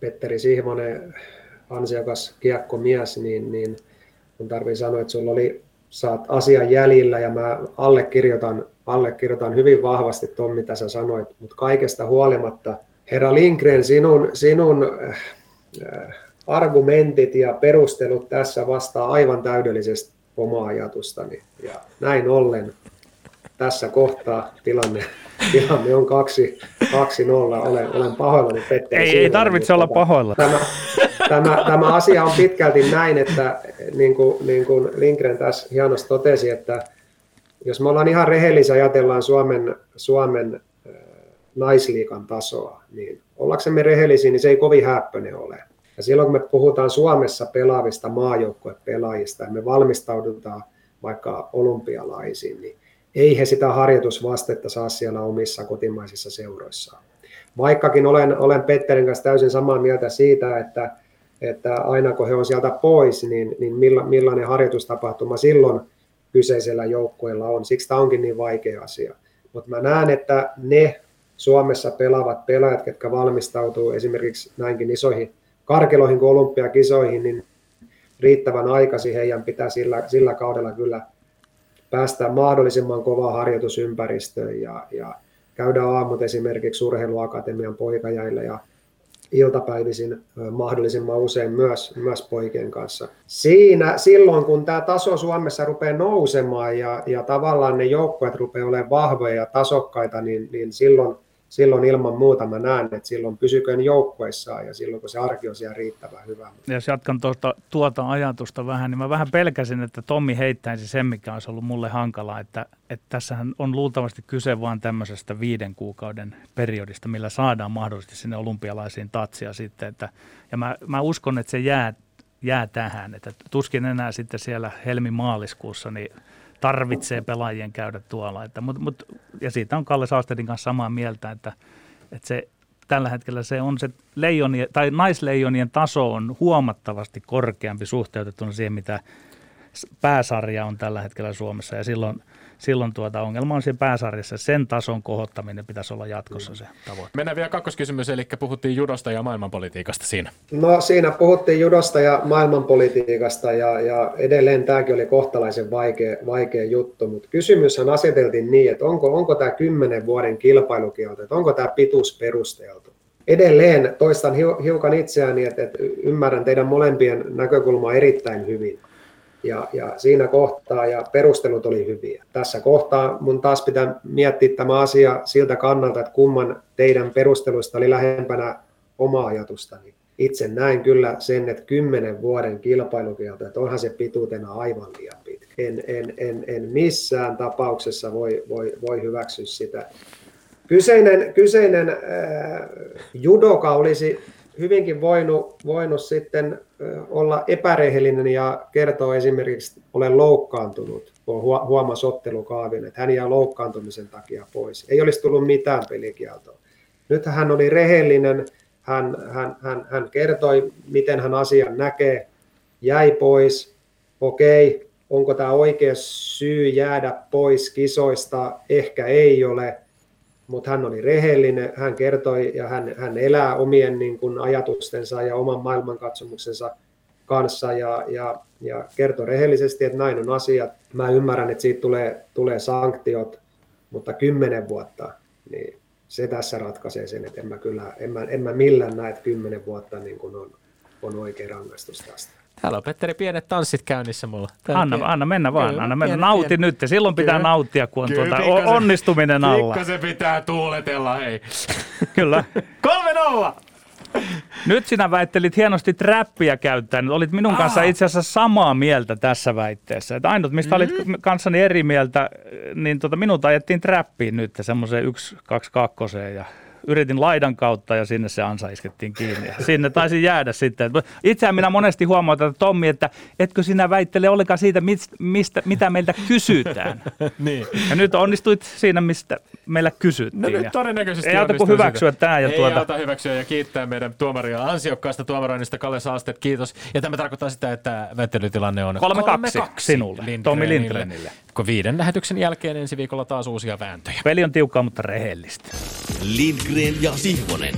Petteri Sihmonen, ansiokas kiekkomies, niin, niin mun tarvii sanoa, että sulla oli, saat asian jäljillä ja mä allekirjoitan allekirjoitan hyvin vahvasti tuon, mitä sä sanoit, mutta kaikesta huolimatta, herra Lindgren, sinun, sinun äh, argumentit ja perustelut tässä vastaa aivan täydellisesti omaa ajatustani. Ja näin ollen tässä kohtaa tilanne, tilanne on 2-0. Olen, olen pahoillani Petteri. Ei, ei tarvitse olla pahoilla. Tämä, tämä, tämä asia on pitkälti näin, että niin kuin, niin kuin Lindgren tässä hienosti totesi, että jos me ollaan ihan rehellisiä ajatellaan Suomen, Suomen naisliikan tasoa, niin ollaksemme rehellisiä, niin se ei kovin häppöinen ole. Ja silloin kun me puhutaan Suomessa pelaavista maajoukkuepelaajista ja me valmistaudutaan vaikka olympialaisiin, niin ei he sitä harjoitusvastetta saa siellä omissa kotimaisissa seuroissaan. Vaikkakin olen, olen Petterin kanssa täysin samaa mieltä siitä, että, että aina kun he on sieltä pois, niin, niin millainen harjoitustapahtuma silloin kyseisellä joukkueella on. Siksi tämä onkin niin vaikea asia. Mutta mä näen, että ne Suomessa pelaavat pelaajat, jotka valmistautuu esimerkiksi näinkin isoihin karkeloihin kuin olympiakisoihin, niin riittävän aikaisin heidän pitää sillä, sillä kaudella kyllä päästä mahdollisimman kovaa harjoitusympäristöön ja, ja käydä aamut esimerkiksi urheiluakatemian poikajäillä ja iltapäivisin mahdollisimman usein myös, myös poikien kanssa. Siinä, silloin kun tämä taso Suomessa rupeaa nousemaan ja, ja tavallaan ne joukkueet rupeaa olemaan vahvoja ja tasokkaita, niin, niin silloin silloin ilman muuta mä näen, että silloin pysyköön joukkueissaan ja silloin kun se arki on siellä riittävän hyvä. Ja jos jatkan tuota, tuota ajatusta vähän, niin mä vähän pelkäsin, että Tommi heittäisi sen, mikä olisi ollut mulle hankalaa, että, että tässähän on luultavasti kyse vain tämmöisestä viiden kuukauden periodista, millä saadaan mahdollisesti sinne olympialaisiin tatsia sitten. Että, ja mä, mä uskon, että se jää, jää tähän, että tuskin enää sitten siellä helmi-maaliskuussa, niin tarvitsee pelaajien käydä tuolla. Että, mut, mut, ja siitä on Kalle Saastedin kanssa samaa mieltä, että, että se, tällä hetkellä se on se leijonien, tai naisleijonien taso on huomattavasti korkeampi suhteutettuna siihen, mitä pääsarja on tällä hetkellä Suomessa. Ja silloin – silloin tuota ongelma on siinä pääsarjassa. Sen tason kohottaminen pitäisi olla jatkossa se tavoite. Mennään vielä kakkoskysymys, eli puhuttiin judosta ja maailmanpolitiikasta siinä. No siinä puhuttiin judosta ja maailmanpolitiikasta ja, ja edelleen tämäkin oli kohtalaisen vaikea, vaikea juttu, mutta kysymyshän aseteltiin niin, että onko, onko tämä kymmenen vuoden kilpailukielto, että onko tämä pituus perusteltu. Edelleen toistan hiukan itseäni, että, että ymmärrän teidän molempien näkökulmaa erittäin hyvin ja, ja siinä kohtaa ja perustelut oli hyviä. Tässä kohtaa mun taas pitää miettiä tämä asia siltä kannalta, että kumman teidän perusteluista oli lähempänä omaa ajatustani. Itse näin kyllä sen, että kymmenen vuoden kilpailukielto, että onhan se pituutena aivan liian pitkä. En, en, en, en missään tapauksessa voi, voi, voi hyväksyä sitä. Kyseinen, kyseinen äh, judoka olisi hyvinkin voinut, voinut sitten olla epärehellinen ja kertoa esimerkiksi, olen loukkaantunut, kun huomasi ottelukaavin, että hän jää loukkaantumisen takia pois. Ei olisi tullut mitään pelikieltoa. Nyt hän oli rehellinen, hän, hän, hän, hän kertoi, miten hän asian näkee, jäi pois, okei, onko tämä oikea syy jäädä pois kisoista, ehkä ei ole, mutta hän oli rehellinen, hän kertoi ja hän, hän elää omien niin kuin, ajatustensa ja oman maailmankatsomuksensa kanssa ja, ja, ja kertoi rehellisesti, että näin on asiat. Mä ymmärrän, että siitä tulee, tulee sanktiot, mutta kymmenen vuotta, niin se tässä ratkaisee sen, että en mä, kyllä, en mä, en mä millään näe, että kymmenen vuotta niin kuin on, on oikea rangaistus tästä. Täällä on Petteri pienet tanssit käynnissä mulla. anna, pien... anna mennä vaan, Kyllä, anna mennä. Nauti pien... nyt. Silloin pitää Kyllä. nauttia, kun on Kyllä, tuota, onnistuminen alla. se pitää tuuletella, hei. [LAUGHS] Kyllä. Kolme nolla! Nyt sinä väittelit hienosti trappia käyttäen. Olit minun kanssa itse asiassa samaa mieltä tässä väitteessä. Että ainut, mistä mm-hmm. olit kanssani eri mieltä, niin tota, minut ajettiin trappiin nyt semmoiseen 1, 2, 2 ja yritin laidan kautta ja sinne se ansa iskettiin kiinni. Sinne taisi jäädä sitten. Itsehän minä monesti huomaan, että Tommi, että etkö sinä väittele ollenkaan siitä, mistä, mitä meiltä kysytään. [LAUGHS] niin. Ja nyt onnistuit siinä, mistä meillä kysyttiin. No nyt todennäköisesti Ei auta kuin hyväksyä sitä. tämä. Ja Ei tuota... auta hyväksyä ja kiittää meidän tuomaria ansiokkaasta tuomaroinnista Kalle Saastet. Kiitos. Ja tämä tarkoittaa sitä, että väittelytilanne on 3-2 sinulle, Lindgrenille. Tommi Lindgrenille. Kun viiden lähetyksen jälkeen ensi viikolla taas uusia vääntöjä. Peli on tiukkaa, mutta rehellistä. Lindgren ja Sihvonen.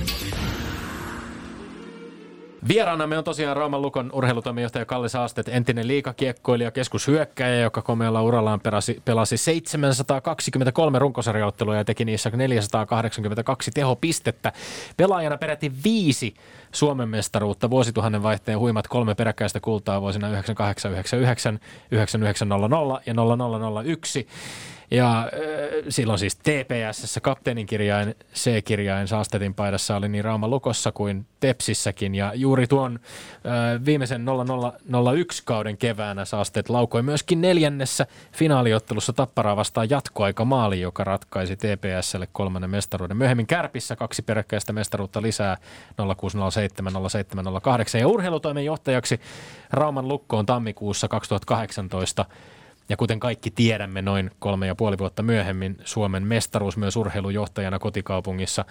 Vieraanamme on tosiaan Rauman Lukon urheilutoimijohtaja Kalle Saastet, entinen liikakiekkoilija, keskushyökkäjä, joka komealla urallaan pelasi, pelasi 723 runkosarjaottelua ja teki niissä 482 tehopistettä. Pelaajana peräti viisi Suomen mestaruutta, vuosituhannen vaihteen huimat kolme peräkkäistä kultaa vuosina 9899, 9900 ja 0001. Ja äh, silloin siis TPS, kapteenin kirjain, C-kirjain Saastetin paidassa oli niin Rauma Lukossa kuin Tepsissäkin. Ja juuri tuon äh, viimeisen 0001 kauden keväänä Saasteet laukoi myöskin neljännessä finaaliottelussa Tapparaa vastaan jatkoaika maali, joka ratkaisi TPSlle kolmannen mestaruuden. Myöhemmin Kärpissä kaksi peräkkäistä mestaruutta lisää 0607 0708 ja urheilutoimen johtajaksi Rauman lukkoon tammikuussa 2018 ja kuten kaikki tiedämme noin kolme ja puoli vuotta myöhemmin, Suomen mestaruus myös urheilujohtajana kotikaupungissa.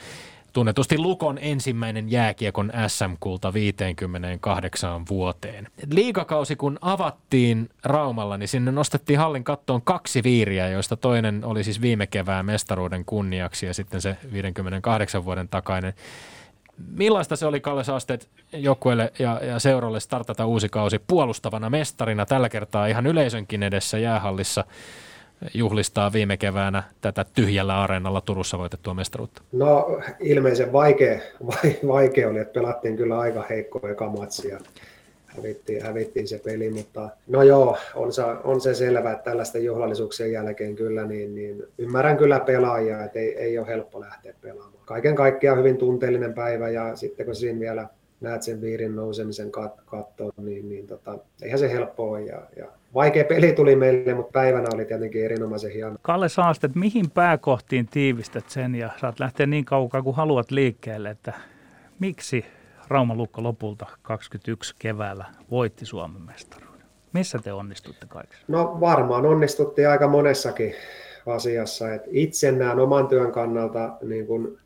Tunnetusti Lukon ensimmäinen jääkiekon SM-kulta 58 vuoteen. Liikakausi kun avattiin Raumalla, niin sinne nostettiin hallin kattoon kaksi viiriä, joista toinen oli siis viime kevään mestaruuden kunniaksi ja sitten se 58 vuoden takainen Millaista se oli Kalle Saasteet joukkueelle ja, ja seuralle startata uusi kausi puolustavana mestarina tällä kertaa ihan yleisönkin edessä jäähallissa juhlistaa viime keväänä tätä tyhjällä areenalla Turussa voitettua mestaruutta? No ilmeisen vaikea, [LAUGHS] vaikea oli, että pelattiin kyllä aika heikko eka hävittiin, hävittiin se peli, mutta no joo, on se, on se selvä, että tällaisten juhlallisuuksien jälkeen kyllä, niin, niin ymmärrän kyllä pelaajia, että ei, ei ole helppo lähteä pelaamaan kaiken kaikkiaan hyvin tunteellinen päivä ja sitten kun siinä vielä näet sen viirin nousemisen kat- kattoon, niin, niin tota, eihän se helppoa ole. Ja, ja vaikea peli tuli meille, mutta päivänä oli tietenkin erinomaisen hieno. Kalle Saastet, mihin pääkohtiin tiivistät sen ja saat lähteä niin kaukaa kuin haluat liikkeelle, että miksi Rauma Lukko lopulta 21 keväällä voitti Suomen mestaruuden? Missä te onnistutte kaikessa? No varmaan onnistuttiin aika monessakin asiassa. Et itse näen oman työn kannalta niin kun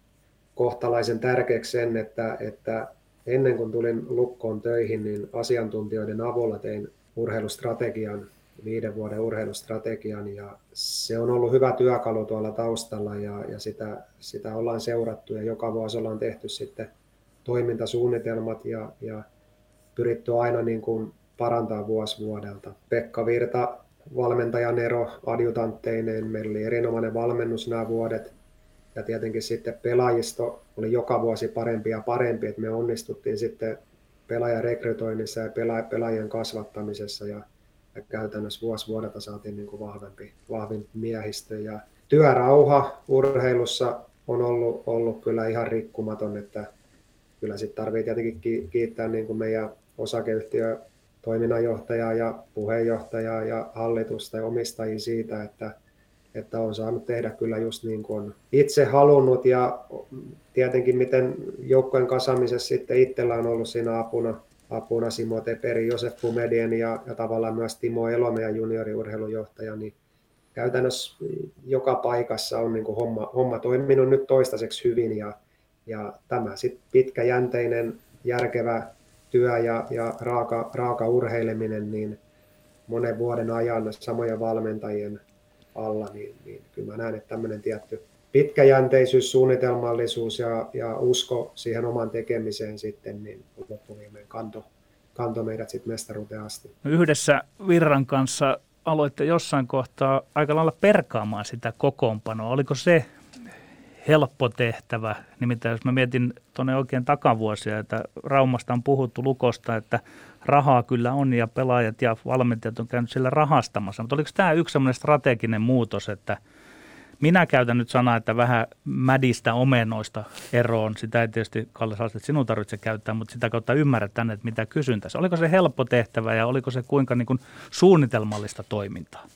kohtalaisen tärkeäksi sen, että, että ennen kuin tulin Lukkoon töihin, niin asiantuntijoiden avulla tein urheilustrategian, viiden vuoden urheilustrategian, ja se on ollut hyvä työkalu tuolla taustalla, ja, ja sitä, sitä ollaan seurattu, ja joka vuosi ollaan tehty sitten toimintasuunnitelmat, ja, ja pyritty aina niin kuin parantaa vuosi vuodelta. Pekka Virta, valmentajan ero adjutantteineen, meillä oli erinomainen valmennus nämä vuodet, ja tietenkin sitten pelaajisto oli joka vuosi parempi ja parempi, että me onnistuttiin sitten pelaajan rekrytoinnissa ja pelaajien kasvattamisessa ja, ja käytännössä vuosi vuodelta saatiin niin kuin vahvempi, vahvempi miehistö. Ja työrauha urheilussa on ollut, ollut kyllä ihan rikkumaton, että kyllä sitten tarvitsee tietenkin kiittää niin kuin meidän osakeyhtiö toiminnanjohtajaa ja puheenjohtajaa ja hallitusta ja omistajia siitä, että että on saanut tehdä kyllä just niin kuin itse halunnut ja tietenkin miten joukkojen kasamisessa sitten itsellä on ollut siinä apuna, apuna Simo Teperi, Josef Pumedien ja, ja tavallaan myös Timo Elo, meidän junioriurheilujohtaja, niin käytännössä joka paikassa on niin kuin homma, homma toiminut nyt toistaiseksi hyvin ja, ja tämä sitten pitkäjänteinen, järkevä työ ja, ja raaka, raaka urheileminen, niin monen vuoden ajan samojen valmentajien alla, niin, niin kyllä mä näen, että tämmöinen tietty pitkäjänteisyys, suunnitelmallisuus ja, ja usko siihen oman tekemiseen sitten, niin loppuviimeen kanto, kanto meidät sitten mestaruuteen asti. No yhdessä Virran kanssa aloitte jossain kohtaa aika lailla perkaamaan sitä kokoonpanoa. Oliko se helppo tehtävä? Nimittäin jos mä mietin tuonne oikein takavuosia, että Raumasta on puhuttu lukosta, että rahaa kyllä on ja pelaajat ja valmentajat on käynyt sillä rahastamassa. Mutta oliko tämä yksi sellainen strateginen muutos, että minä käytän nyt sanaa, että vähän mädistä omenoista eroon. Sitä ei tietysti, Kalle Saaste, että sinun tarvitse käyttää, mutta sitä kautta ymmärrät tänne, että mitä kysyn tässä. Oliko se helppo tehtävä ja oliko se kuinka niin kuin suunnitelmallista toimintaa?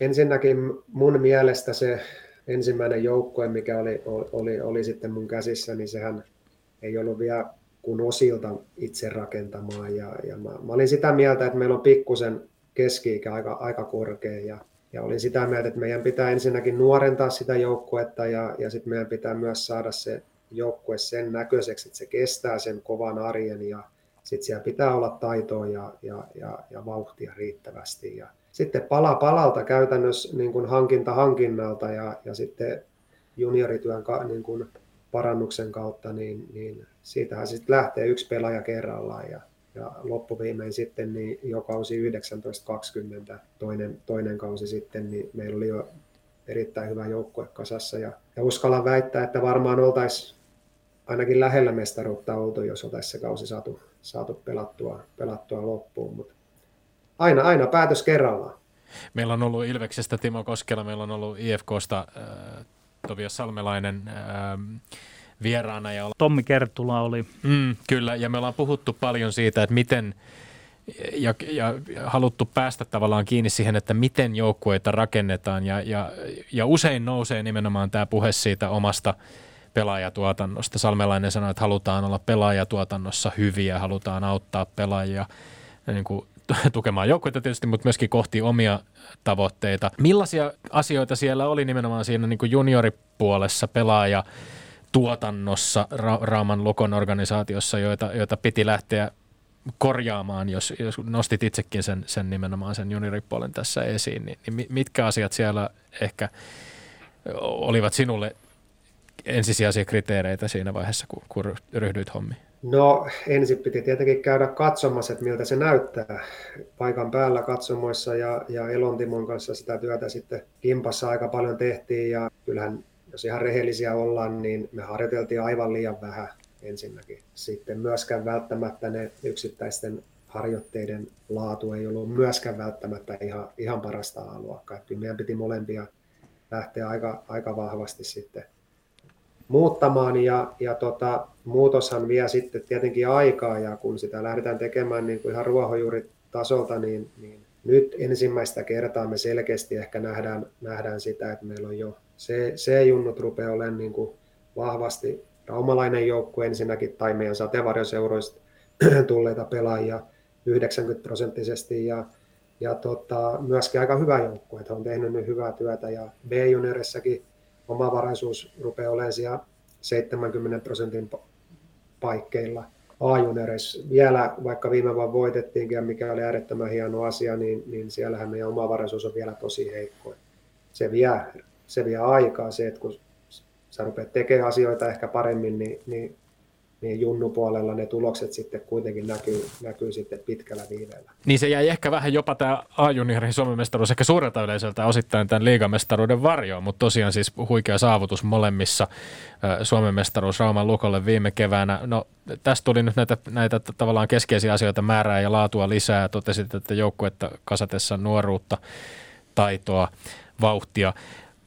Ensinnäkin mun mielestä se ensimmäinen joukkue, mikä oli, oli, oli sitten mun käsissä, niin sehän ei ollut vielä kuin osilta itse rakentamaan. Ja, ja mä, mä, olin sitä mieltä, että meillä on pikkusen keski aika, aika korkea ja, ja olin sitä mieltä, että meidän pitää ensinnäkin nuorentaa sitä joukkuetta ja, ja sitten meidän pitää myös saada se joukkue sen näköiseksi, että se kestää sen kovan arjen ja sitten siellä pitää olla taitoa ja, ja, ja, ja vauhtia riittävästi. Ja sitten pala palalta käytännössä niin kuin hankinta hankinnalta ja, ja sitten juniorityön niin kuin parannuksen kautta, niin, niin siitähän sitten lähtee yksi pelaaja kerrallaan ja, ja loppuviimein sitten niin jo kausi 19-20, toinen, toinen kausi sitten, niin meillä oli jo erittäin hyvä joukkue kasassa ja, ja uskallan väittää, että varmaan oltaisiin ainakin lähellä mestaruutta oltu, jos oltaisiin se kausi saatu, saatu pelattua, pelattua loppuun, mutta aina, aina päätös kerrallaan. Meillä on ollut Ilveksestä Timo Koskela, meillä on ollut IFKsta äh, Tobias Salmelainen äh, vieraana. Ja Tommi Kertula oli. Mm, kyllä, ja me ollaan puhuttu paljon siitä, että miten ja, ja, ja haluttu päästä tavallaan kiinni siihen, että miten joukkueita rakennetaan ja, ja, ja usein nousee nimenomaan tämä puhe siitä omasta pelaajatuotannosta. Salmelainen sanoi, että halutaan olla pelaajatuotannossa hyviä, halutaan auttaa pelaajia niin kuin [LAUGHS] tukemaan joukkueita tietysti, mutta myöskin kohti omia tavoitteita. Millaisia asioita siellä oli nimenomaan siinä niin kuin junioripuolessa pelaaja tuotannossa Ra- Raaman Lokon organisaatiossa, joita, joita piti lähteä korjaamaan, jos, jos nostit itsekin sen, sen nimenomaan sen junioripuolen tässä esiin, niin, niin mitkä asiat siellä ehkä olivat sinulle ensisijaisia kriteereitä siinä vaiheessa, kun, kun ryhdyit hommiin? No ensin piti tietenkin käydä katsomassa, että miltä se näyttää paikan päällä katsomoissa ja, ja Elontimon kanssa sitä työtä sitten kimpassa aika paljon tehtiin ja kyllähän jos ihan rehellisiä ollaan, niin me harjoiteltiin aivan liian vähän ensinnäkin. Sitten myöskään välttämättä ne yksittäisten harjoitteiden laatu ei ollut myöskään välttämättä ihan, ihan parasta alueakkaa. Kyllä meidän piti molempia lähteä aika, aika vahvasti sitten muuttamaan ja, ja tota, muutoshan vie sitten tietenkin aikaa ja kun sitä lähdetään tekemään niin kuin ihan ruohonjuuritasolta, niin, niin nyt ensimmäistä kertaa me selkeästi ehkä nähdään, nähdään sitä, että meillä on jo C-junnut rupeaa olemaan niin kuin vahvasti raumalainen joukkue ensinnäkin tai meidän sateenvarjoseuroista [CLEARS THROAT] tulleita pelaajia 90 prosenttisesti ja, ja tota, myöskin aika hyvä joukkue, että on tehnyt nyt hyvää työtä ja B-juniorissakin omavaraisuus rupeaa olemaan siellä 70 prosentin paikkeilla. a vielä, vaikka viime vuonna voitettiinkin, mikä oli äärettömän hieno asia, niin, niin siellähän meidän omavaraisuus on vielä tosi heikko. Se vie, se vie aikaa se, että kun sä rupeat tekemään asioita ehkä paremmin, niin, niin niin junnupuolella ne tulokset sitten kuitenkin näkyy, näkyy sitten pitkällä viiveellä. Niin se jäi ehkä vähän jopa tämä A-juniorin Suomen mestaruus ehkä suurelta yleisöltä osittain tämän liigamestaruuden varjoon, mutta tosiaan siis huikea saavutus molemmissa. Suomen mestaruus Rauman Lukolle viime keväänä. No tästä tuli nyt näitä, näitä tavallaan keskeisiä asioita määrää ja laatua lisää. Totesit, että joukkuetta kasatessa nuoruutta, taitoa, vauhtia.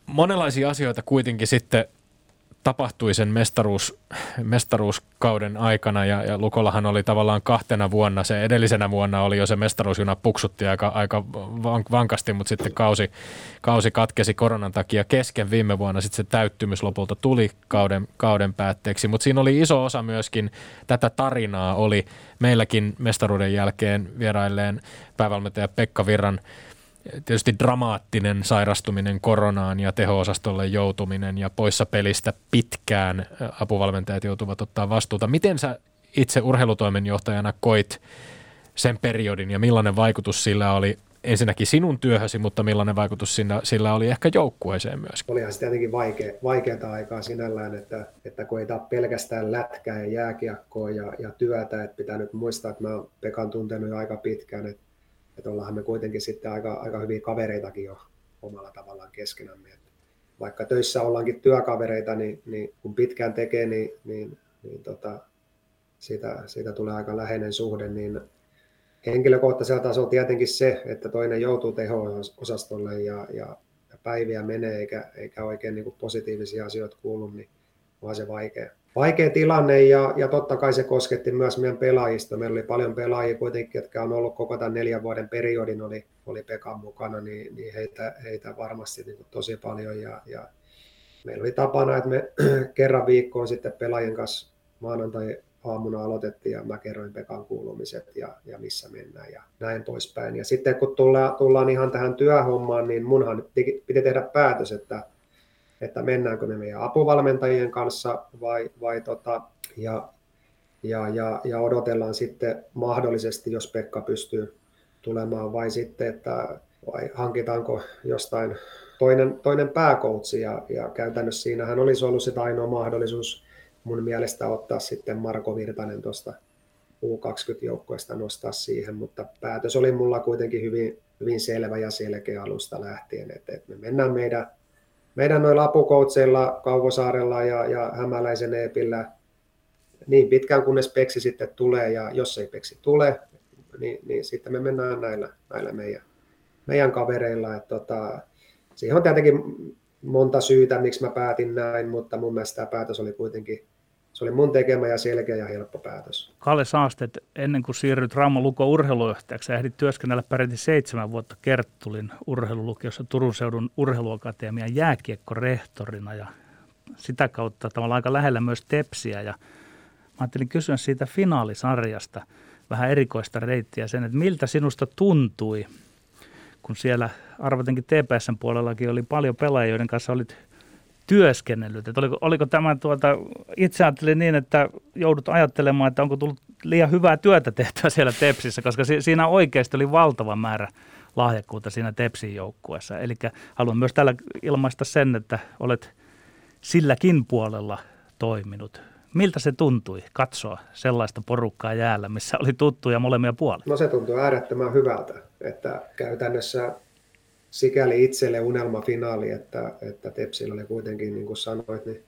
Monenlaisia asioita kuitenkin sitten tapahtui sen mestaruus, mestaruuskauden aikana ja, ja Lukollahan oli tavallaan kahtena vuonna, se edellisenä vuonna oli jo se mestaruusjuna puksutti aika, aika vankasti, mutta sitten kausi, kausi katkesi koronan takia kesken. Viime vuonna, sitten se täyttymys lopulta tuli kauden, kauden päätteeksi, mutta siinä oli iso osa myöskin tätä tarinaa. Oli meilläkin mestaruuden jälkeen vierailleen päävalmentaja Pekka Virran tietysti dramaattinen sairastuminen koronaan ja teho-osastolle joutuminen ja poissa pelistä pitkään apuvalmentajat joutuvat ottaa vastuuta. Miten sä itse urheilutoimenjohtajana koit sen periodin ja millainen vaikutus sillä oli ensinnäkin sinun työhösi, mutta millainen vaikutus sillä, sillä oli ehkä joukkueeseen myös? Olihan se tietenkin vaikea, vaikeaa aikaa sinällään, että, että kun ei taa pelkästään lätkää ja jääkiekkoa ja, ja työtä, että pitää nyt muistaa, että mä oon Pekan tuntenut jo aika pitkään, että että ollaanhan me kuitenkin sitten aika, aika hyviä kavereitakin jo omalla tavallaan keskenämme. Että vaikka töissä ollaankin työkavereita, niin, niin kun pitkään tekee, niin, niin, niin tota, siitä, siitä tulee aika läheinen suhde, niin henkilökohtaisella tasolla tietenkin se, että toinen joutuu teho-osastolle ja, ja, ja päiviä menee eikä, eikä oikein niin positiivisia asioita kuulu, niin on se vaikea vaikea tilanne ja, ja totta kai se kosketti myös meidän pelaajista. Meillä oli paljon pelaajia kuitenkin, jotka on ollut koko tämän neljän vuoden periodin, oli, oli Pekan mukana, niin, niin heitä, heitä varmasti niin kuin tosi paljon. Ja, ja meillä oli tapana, että me [CLEARS THROAT] kerran viikkoon sitten pelaajien kanssa maanantai aamuna aloitettiin ja mä kerroin Pekan kuulumiset ja, ja missä mennään ja näin poispäin. Ja sitten kun tullaan, tullaan ihan tähän työhommaan, niin munhan piti tehdä päätös, että että mennäänkö me meidän apuvalmentajien kanssa vai, vai tota, ja, ja, ja, ja odotellaan sitten mahdollisesti, jos Pekka pystyy tulemaan, vai sitten, että vai hankitaanko jostain toinen, toinen pääkoutsi, ja, ja käytännössä siinähän olisi ollut sitä ainoa mahdollisuus mun mielestä ottaa sitten Marko Virtanen tuosta U20-joukkueesta nostaa siihen, mutta päätös oli mulla kuitenkin hyvin, hyvin selvä ja selkeä alusta lähtien, että, että me mennään meidän meidän noilla apukoutseilla Kaukosaarella ja, ja Hämäläisen Eepillä niin pitkään kunnes peksi sitten tulee ja jos ei peksi tule, niin, niin sitten me mennään näillä, näillä meidän, meidän kavereilla. Että tota, siihen on tietenkin monta syytä, miksi mä päätin näin, mutta mun mielestä tämä päätös oli kuitenkin se oli mun tekemä ja selkeä ja helppo päätös. Kalle Saastet, ennen kuin siirryt Rauma Luko urheilujohtajaksi, ehdit työskennellä peräti seitsemän vuotta Kerttulin urheilulukiossa Turun seudun urheiluakatemian jääkiekkorehtorina ja sitä kautta tavallaan aika lähellä myös Tepsiä. Ja mä ajattelin kysyä siitä finaalisarjasta vähän erikoista reittiä sen, että miltä sinusta tuntui, kun siellä arvatenkin TPSn puolellakin oli paljon pelaajia, joiden kanssa olit työskennellyt? Että oliko, oliko tämä, tuota, itse ajattelin niin, että joudut ajattelemaan, että onko tullut liian hyvää työtä tehtyä siellä Tepsissä, koska si, siinä oikeasti oli valtava määrä lahjakkuutta siinä Tepsin joukkueessa. Eli haluan myös tällä ilmaista sen, että olet silläkin puolella toiminut. Miltä se tuntui katsoa sellaista porukkaa jäällä, missä oli tuttuja molemmia puolia? No se tuntui äärettömän hyvältä, että käytännössä sikäli itselle unelmafinaali, että, että Tepsillä oli kuitenkin, niin kuin sanoit, niin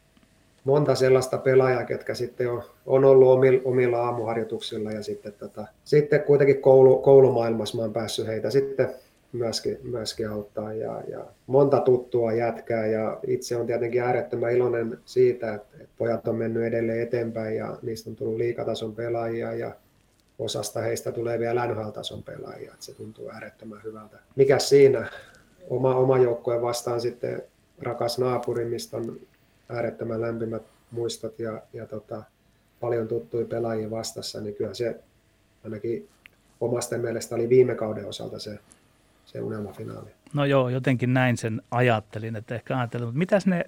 monta sellaista pelaajaa, ketkä sitten on, on ollut omilla, omilla aamuharjoituksilla ja sitten, tota, sitten kuitenkin koulu, koulumaailmassa mä oon päässyt heitä sitten myöskin, myöskin auttaa ja, ja monta tuttua jätkää ja itse on tietenkin äärettömän iloinen siitä, että, pojat on mennyt edelleen eteenpäin ja niistä on tullut liikatason pelaajia ja osasta heistä tulee vielä NHL-tason pelaajia, että se tuntuu äärettömän hyvältä. Mikä siinä? Oma, oma joukkue vastaan sitten rakas naapuri, mistä on äärettömän lämpimät muistot ja, ja tota, paljon tuttuja pelaajia vastassa, niin kyllä se ainakin omasta mielestä oli viime kauden osalta se, se unelmafinaali. No joo, jotenkin näin sen ajattelin, että ehkä ajattelin, mutta mitäs ne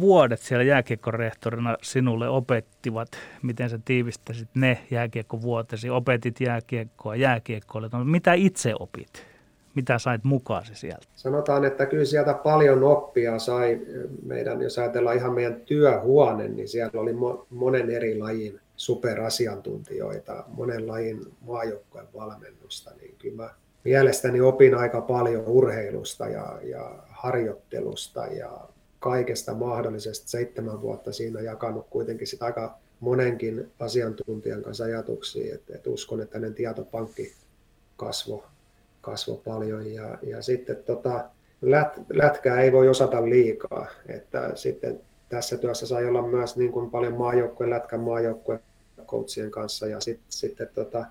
vuodet siellä jääkiekkorehtorina sinulle opettivat? Miten sä tiivistäsit ne jääkiekkovuotesi? Opetit jääkiekkoa, jääkiekkoa. No, mitä itse opit? Mitä sait mukaasi sieltä? Sanotaan, että kyllä sieltä paljon oppia sai. Meidän, jos ajatellaan ihan meidän työhuone, niin siellä oli monen eri lajin superasiantuntijoita, monen lajin maajoukkojen valmennusta, niin kyllä mä mielestäni opin aika paljon urheilusta ja, ja harjoittelusta ja kaikesta mahdollisesta. Seitsemän vuotta siinä jakanut kuitenkin sitä aika monenkin asiantuntijan kanssa ajatuksia, että, että uskon, että hänen tietopankki kasvoi kasvo paljon. Ja, ja sitten tota, lät, lätkää ei voi osata liikaa, että sitten tässä työssä sai olla myös niin kuin paljon maajoukkueen, lätkän maajoukkueen coachien kanssa ja sit, sitten tota,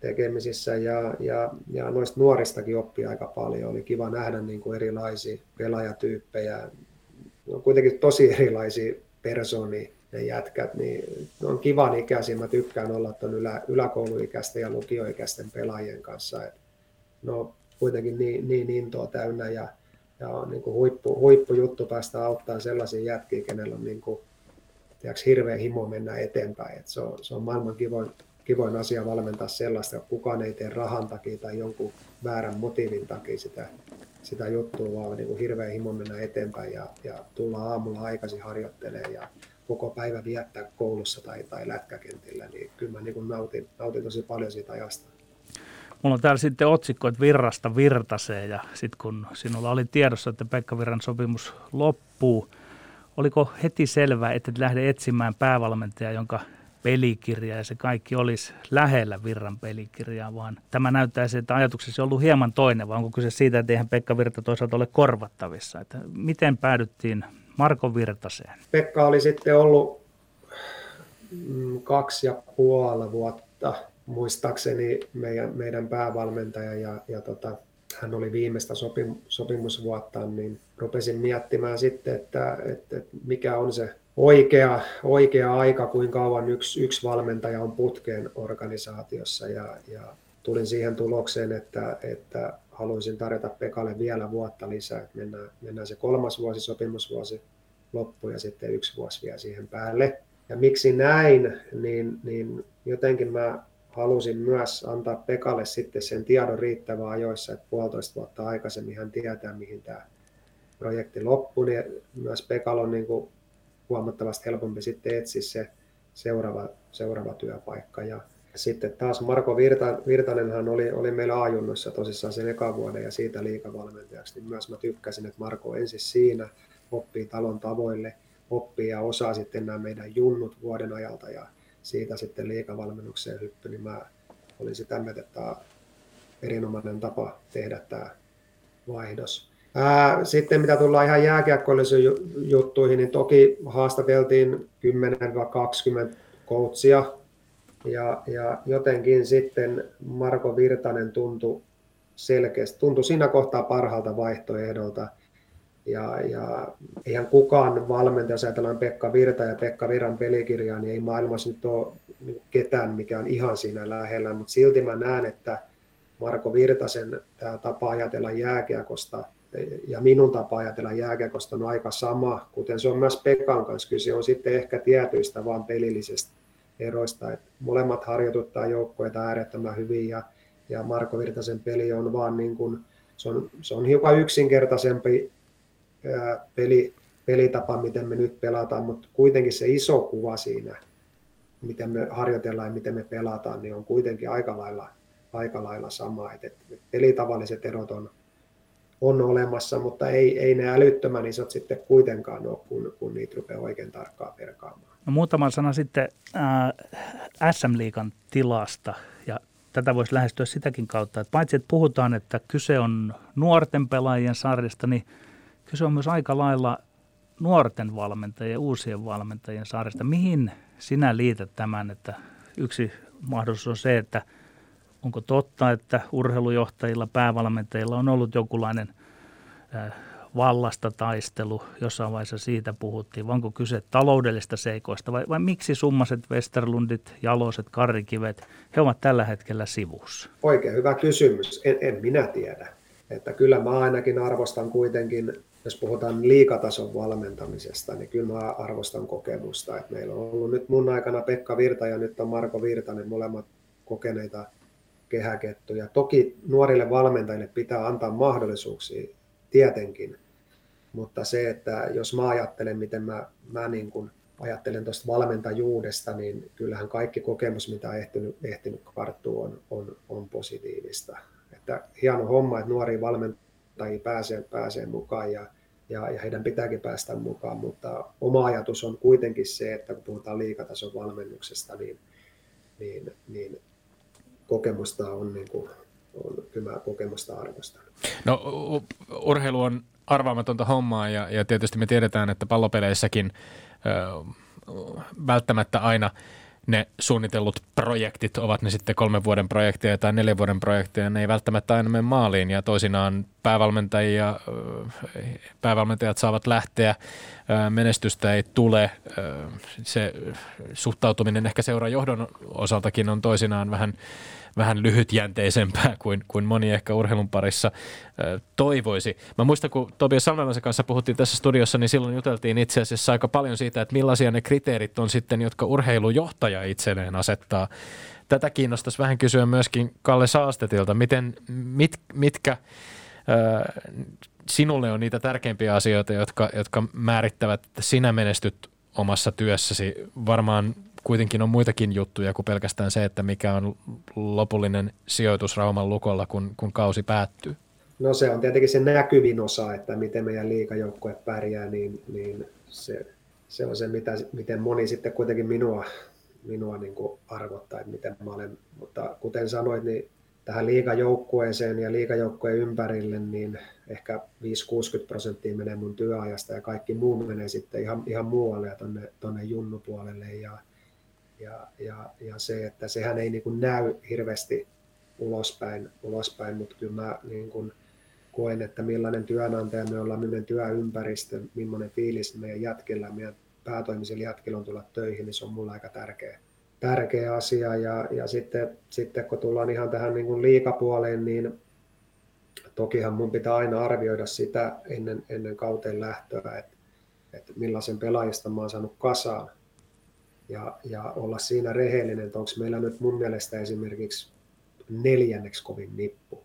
tekemisissä ja, ja, ja noista nuoristakin oppi aika paljon. Oli kiva nähdä niin kuin erilaisia pelaajatyyppejä, on kuitenkin tosi erilaisia persoonia ne jätkät, niin on kivan ikäisiä. Mä tykkään olla tuon ylä, yläkouluikäisten ja lukioikäisten pelaajien kanssa. Et no kuitenkin niin, niin intoa täynnä ja, ja on niin kuin huippu, huippujuttu päästä auttaa sellaisia jätkiä, kenellä on niin kuin, tiiäks, hirveä himo mennä eteenpäin. Et se, on, se on maailman kivoin, kivoin asia valmentaa sellaista, että kukaan ei tee rahan takia tai jonkun väärän motiivin takia sitä sitä juttua, vaan niin kuin hirveä himo mennä eteenpäin ja, ja tulla aamulla aikaisin harjoittelemaan ja koko päivä viettää koulussa tai, tai lätkäkentillä, niin kyllä mä niin kuin nautin, nautin tosi paljon siitä ajasta. Mulla on täällä sitten otsikko, että virrasta virtaseen ja sitten kun sinulla oli tiedossa, että Pekka Virran sopimus loppuu, oliko heti selvää, että et lähde etsimään päävalmentajaa, jonka pelikirja ja se kaikki olisi lähellä Virran pelikirjaa, vaan tämä näyttäisi, että ajatuksesi on ollut hieman toinen, vaan onko kyse siitä, että eihän Pekka Virta toisaalta ole korvattavissa. Että miten päädyttiin Marko Virtaseen? Pekka oli sitten ollut mm, kaksi ja puoli vuotta muistaakseni meidän, meidän päävalmentaja ja, ja tota, hän oli viimeistä sopim, sopimusvuottaan, niin rupesin miettimään sitten, että, että, että mikä on se oikea, oikea aika, kuinka kauan yksi, yksi valmentaja on putkeen organisaatiossa ja, ja tulin siihen tulokseen, että, että haluaisin tarjota Pekalle vielä vuotta lisää, että mennään, mennään se kolmas vuosi, sopimusvuosi loppu ja sitten yksi vuosi vielä siihen päälle. Ja miksi näin, niin, niin jotenkin mä halusin myös antaa Pekalle sitten sen tiedon riittävän ajoissa, että puolitoista vuotta aikaisemmin hän tietää, mihin tämä projekti loppui, niin myös Pekalla on niin kuin huomattavasti helpompi sitten etsiä se seuraava, seuraava työpaikka. Ja sitten taas Marko Virta, Virtanenhan oli, oli meillä ajunnossa tosissaan sen eka vuoden ja siitä liikavalmentajaksi, niin myös mä tykkäsin, että Marko ensin siinä oppii talon tavoille, oppii ja osaa sitten nämä meidän junnut vuoden ajalta ja siitä sitten liikavalmennukseen hyppy, niin mä olin sitä mieltä, että tämä erinomainen tapa tehdä tämä vaihdos. Ää, sitten mitä tullaan ihan jääkiekkoillisiin juttuihin, niin toki haastateltiin 10-20 coachia, ja, ja jotenkin sitten Marko Virtanen tuntui selkeästi, tuntui siinä kohtaa parhaalta vaihtoehdolta. Ja, ja eihän kukaan valmentaja, jos ajatellaan Pekka Virta ja Pekka Viran pelikirjaa, niin ei maailmassa nyt ole ketään, mikä on ihan siinä lähellä, mutta silti mä näen, että Marko Virtasen tämä tapa ajatella jääkiekosta ja minun tapa ajatella jääkiekosta on aika sama, kuten se on myös Pekan kanssa. Kyse on sitten ehkä tietyistä vaan pelillisestä eroista. että molemmat harjoituttaa joukkoita äärettömän hyvin ja, ja Marko Virtasen peli on vaan niin kuin, se on, se on hiukan yksinkertaisempi peli, pelitapa, miten me nyt pelataan, mutta kuitenkin se iso kuva siinä, miten me harjoitellaan ja miten me pelataan, niin on kuitenkin aika lailla, aika lailla sama. Et, et pelitavalliset erot on, on olemassa, mutta ei, ei ne älyttömän isot sitten kuitenkaan ole, kun, kun niitä rupeaa oikein tarkkaan perkaamaan. No, muutama sana sitten äh, SM-liikan tilasta ja tätä voisi lähestyä sitäkin kautta, että paitsi että puhutaan, että kyse on nuorten pelaajien sarjasta, niin kyse on myös aika lailla nuorten valmentajien uusien valmentajien sarjasta. Mihin sinä liität tämän, että yksi mahdollisuus on se, että onko totta, että urheilujohtajilla, päävalmentajilla on ollut jokinlainen vallasta taistelu, jossain vaiheessa siitä puhuttiin, vai onko kyse taloudellista seikoista vai, vai miksi summaset Westerlundit, Jaloset, Karrikivet, he ovat tällä hetkellä sivussa? Oikein hyvä kysymys, en, en minä tiedä. Että kyllä mä ainakin arvostan kuitenkin, jos puhutaan liikatason valmentamisesta, niin kyllä mä arvostan kokemusta. Että meillä on ollut nyt mun aikana Pekka Virta ja nyt on Marko Virtanen, molemmat kokeneita kehäkettuja. Toki nuorille valmentajille pitää antaa mahdollisuuksia tietenkin, mutta se, että jos mä ajattelen, miten mä, mä niin kuin ajattelen tuosta valmentajuudesta, niin kyllähän kaikki kokemus, mitä on ehtinyt, ehtinyt karttua, on, on, on positiivista. Että hieno homma, että nuoria valmentajia pääsee, pääsee mukaan ja, ja, ja heidän pitääkin päästä mukaan, mutta oma ajatus on kuitenkin se, että kun puhutaan liikatason valmennuksesta, niin, niin, niin kokemusta on, niin kuin, on kyllä kokemusta arvostan. No urheilu on arvaamatonta hommaa ja, ja tietysti me tiedetään, että pallopeleissäkin ö, välttämättä aina ne suunnitellut projektit, ovat ne sitten kolmen vuoden projekteja tai neljän vuoden projekteja, ne ei välttämättä aina mene maaliin ja toisinaan päävalmentajia, päävalmentajat saavat lähteä, menestystä ei tule, se suhtautuminen ehkä johdon osaltakin on toisinaan vähän vähän lyhytjänteisempää kuin, kuin moni ehkä urheilun parissa toivoisi. Mä muistan, kun Tobias Salmelaisen kanssa puhuttiin tässä studiossa, niin silloin juteltiin itse asiassa aika paljon siitä, että millaisia ne kriteerit on sitten, jotka urheilujohtaja itselleen asettaa. Tätä kiinnostaisi vähän kysyä myöskin Kalle Saastetilta, miten, mit, mitkä sinulle on niitä tärkeimpiä asioita, jotka, jotka määrittävät, että sinä menestyt omassa työssäsi. Varmaan kuitenkin on muitakin juttuja kuin pelkästään se, että mikä on lopullinen sijoitus Rauman lukolla, kun, kun kausi päättyy. No se on tietenkin se näkyvin osa, että miten meidän liikajoukkue pärjää, niin, niin se, se on se, mitä, miten moni sitten kuitenkin minua, minua niin kuin arvottaa, että miten mä olen. Mutta kuten sanoit, niin tähän liikajoukkueeseen ja liikajoukkueen ympärille, niin ehkä 5-60 prosenttia menee mun työajasta ja kaikki muu menee sitten ihan, ihan muualle ja tonne, tonne junnupuolelle. Ja, ja, ja, ja se, että sehän ei niin näy hirveästi ulospäin, ulospäin mutta kyllä mä niin kuin koen, että millainen työnantaja me ollaan, millainen työympäristö, millainen fiilis meidän jätkellä, meidän päätoimisella jätkellä on tulla töihin, niin se on mulle aika tärkeä, tärkeä asia. Ja, ja sitten, sitten kun tullaan ihan tähän niin kuin liikapuoleen, niin tokihan mun pitää aina arvioida sitä ennen, ennen kauteen lähtöä, että, että millaisen pelaajista mä oon saanut kasaan ja, ja olla siinä rehellinen, että onko meillä nyt mun mielestä esimerkiksi neljänneksi kovin nippu.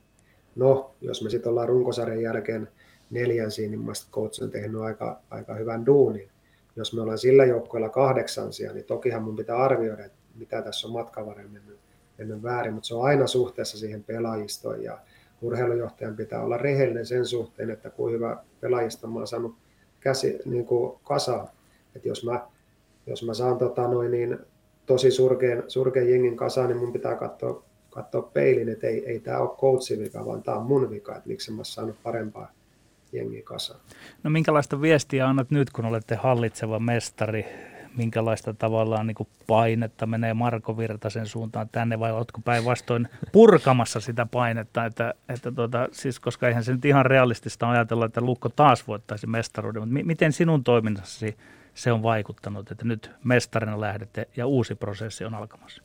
No, jos me sitten ollaan runkosarjan jälkeen neljänsiä, niin mielestäni coach on tehnyt aika, aika hyvän duunin. Jos me ollaan sillä joukkueella kahdeksansia, niin tokihan mun pitää arvioida, että mitä tässä on matkan varrella mennyt, mennyt väärin, mutta se on aina suhteessa siihen pelaajistoon ja urheilujohtajan pitää olla rehellinen sen suhteen, että kuinka hyvä pelaajista mä oon saanut käsi, niin kuin kasaan. Että jos mä jos mä saan tota, noin, niin, tosi surkean, surkean jengin kasaan, niin mun pitää katsoa, katsoa peilin, että ei, ei tämä ole coachin vika, vaan tämä on mun vika, että miksi mä saanut parempaa jengiä kasaan. No minkälaista viestiä annat nyt, kun olette hallitseva mestari? Minkälaista tavallaan niin painetta menee Marko Virtasen suuntaan tänne vai oletko päinvastoin purkamassa sitä painetta? Että, että tuota, siis, koska eihän se nyt ihan realistista ajatella, että Lukko taas voittaisi mestaruuden, mutta miten sinun toiminnassasi se on vaikuttanut, että nyt mestarina lähdette ja uusi prosessi on alkamassa?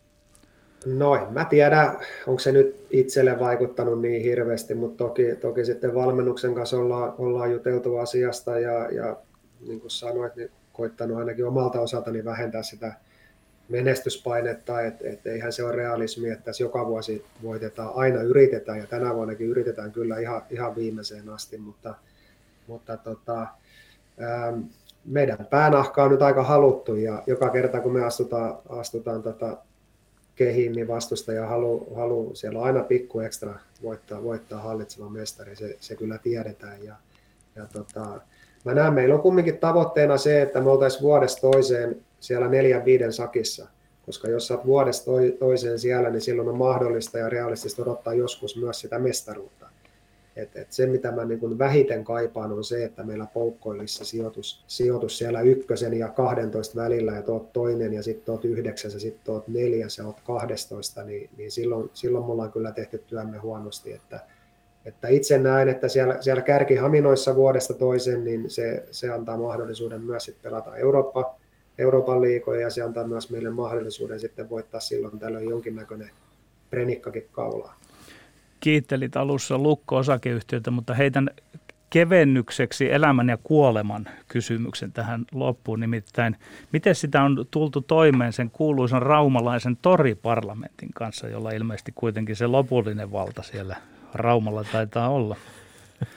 No en mä tiedä, onko se nyt itselle vaikuttanut niin hirveästi, mutta toki, toki sitten valmennuksen kanssa ollaan, ollaan juteltu asiasta ja, ja niin kuin sanoit, niin koittanut ainakin omalta osaltani vähentää sitä menestyspainetta, että et eihän se ole realismi, että tässä joka vuosi voitetaan, aina yritetään ja tänä vuonnakin yritetään kyllä ihan, ihan viimeiseen asti, mutta, mutta tota, ähm, meidän päänahka on nyt aika haluttu ja joka kerta kun me astutaan, astutaan tota kehiin, niin vastustaja haluaa halu, siellä aina pikku ekstra voittaa, voittaa hallitseva mestari, se, se kyllä tiedetään. Ja, ja tota, mä näen, meillä on kumminkin tavoitteena se, että me oltaisiin vuodesta toiseen siellä neljän viiden sakissa, koska jos sä oot vuodesta toiseen siellä, niin silloin on mahdollista ja realistista odottaa joskus myös sitä mestaruutta. Et, et se, mitä mä niin vähiten kaipaan, on se, että meillä poukkoillissa sijoitus, sijoitus siellä ykkösen ja 12 välillä, ja tuot toinen, ja sitten tuot yhdeksäs, ja sitten tuot neljäs, ja oot 12, niin, niin silloin, silloin mulla on kyllä tehty työmme huonosti. Että, että itse näen, että siellä, siellä kärkihaminoissa vuodesta toisen, niin se, se antaa mahdollisuuden myös sit pelata Eurooppa, Euroopan liikoja, ja se antaa myös meille mahdollisuuden sitten voittaa silloin tällöin jonkinnäköinen prenikkakin kaulaa kiittelit alussa Lukko-osakeyhtiötä, mutta heitän kevennykseksi elämän ja kuoleman kysymyksen tähän loppuun. Nimittäin, miten sitä on tultu toimeen sen kuuluisan raumalaisen toriparlamentin kanssa, jolla ilmeisesti kuitenkin se lopullinen valta siellä Raumalla taitaa olla?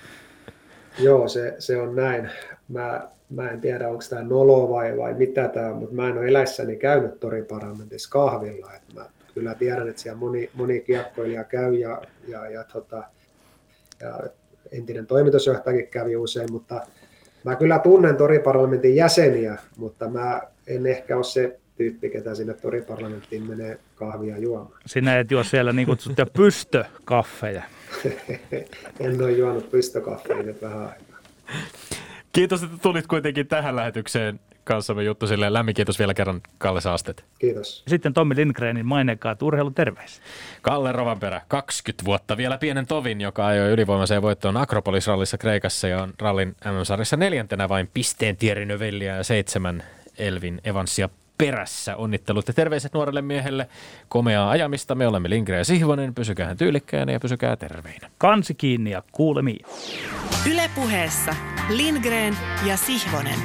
[LAUGHS] Joo, se, se on näin. Mä, mä en tiedä, onko tämä nolo vai, vai mitä tämä mutta mä en ole eläissäni käynyt toriparlamentissa kahvilla. Et mä kyllä tiedän, että siellä moni, moni kiekkoilija käy ja, ja, ja, tota, ja entinen toimitusjohtajakin kävi usein, mutta mä kyllä tunnen toriparlamentin jäseniä, mutta mä en ehkä ole se tyyppi, ketä sinne toriparlamenttiin menee kahvia juomaan. Sinä et juo siellä niin kutsuttuja [LAUGHS] pystökaffeja. [LAUGHS] en ole juonut nyt vähän aikaa. Kiitos, että tulit kuitenkin tähän lähetykseen kanssamme juttu silleen. Lämmin kiitos vielä kerran Kalle Saastet. Kiitos. Sitten Tommi Lindgrenin maineikkaat urheiluterveys. Kalle Rovanperä, 20 vuotta vielä pienen tovin, joka ajoi ylivoimaiseen voittoon Akropolis-rallissa Kreikassa ja on rallin MM-sarjassa neljäntenä vain pisteen Thierry Növelliä ja seitsemän Elvin Evansia perässä. Onnittelut ja terveiset nuorelle miehelle. Komeaa ajamista. Me olemme Lindgren ja Sihvonen. Pysykää tyylikkäänä ja pysykää terveinä. Kansi kiinni ja kuulemiin. Ylepuheessa Lindgren ja Sihvonen.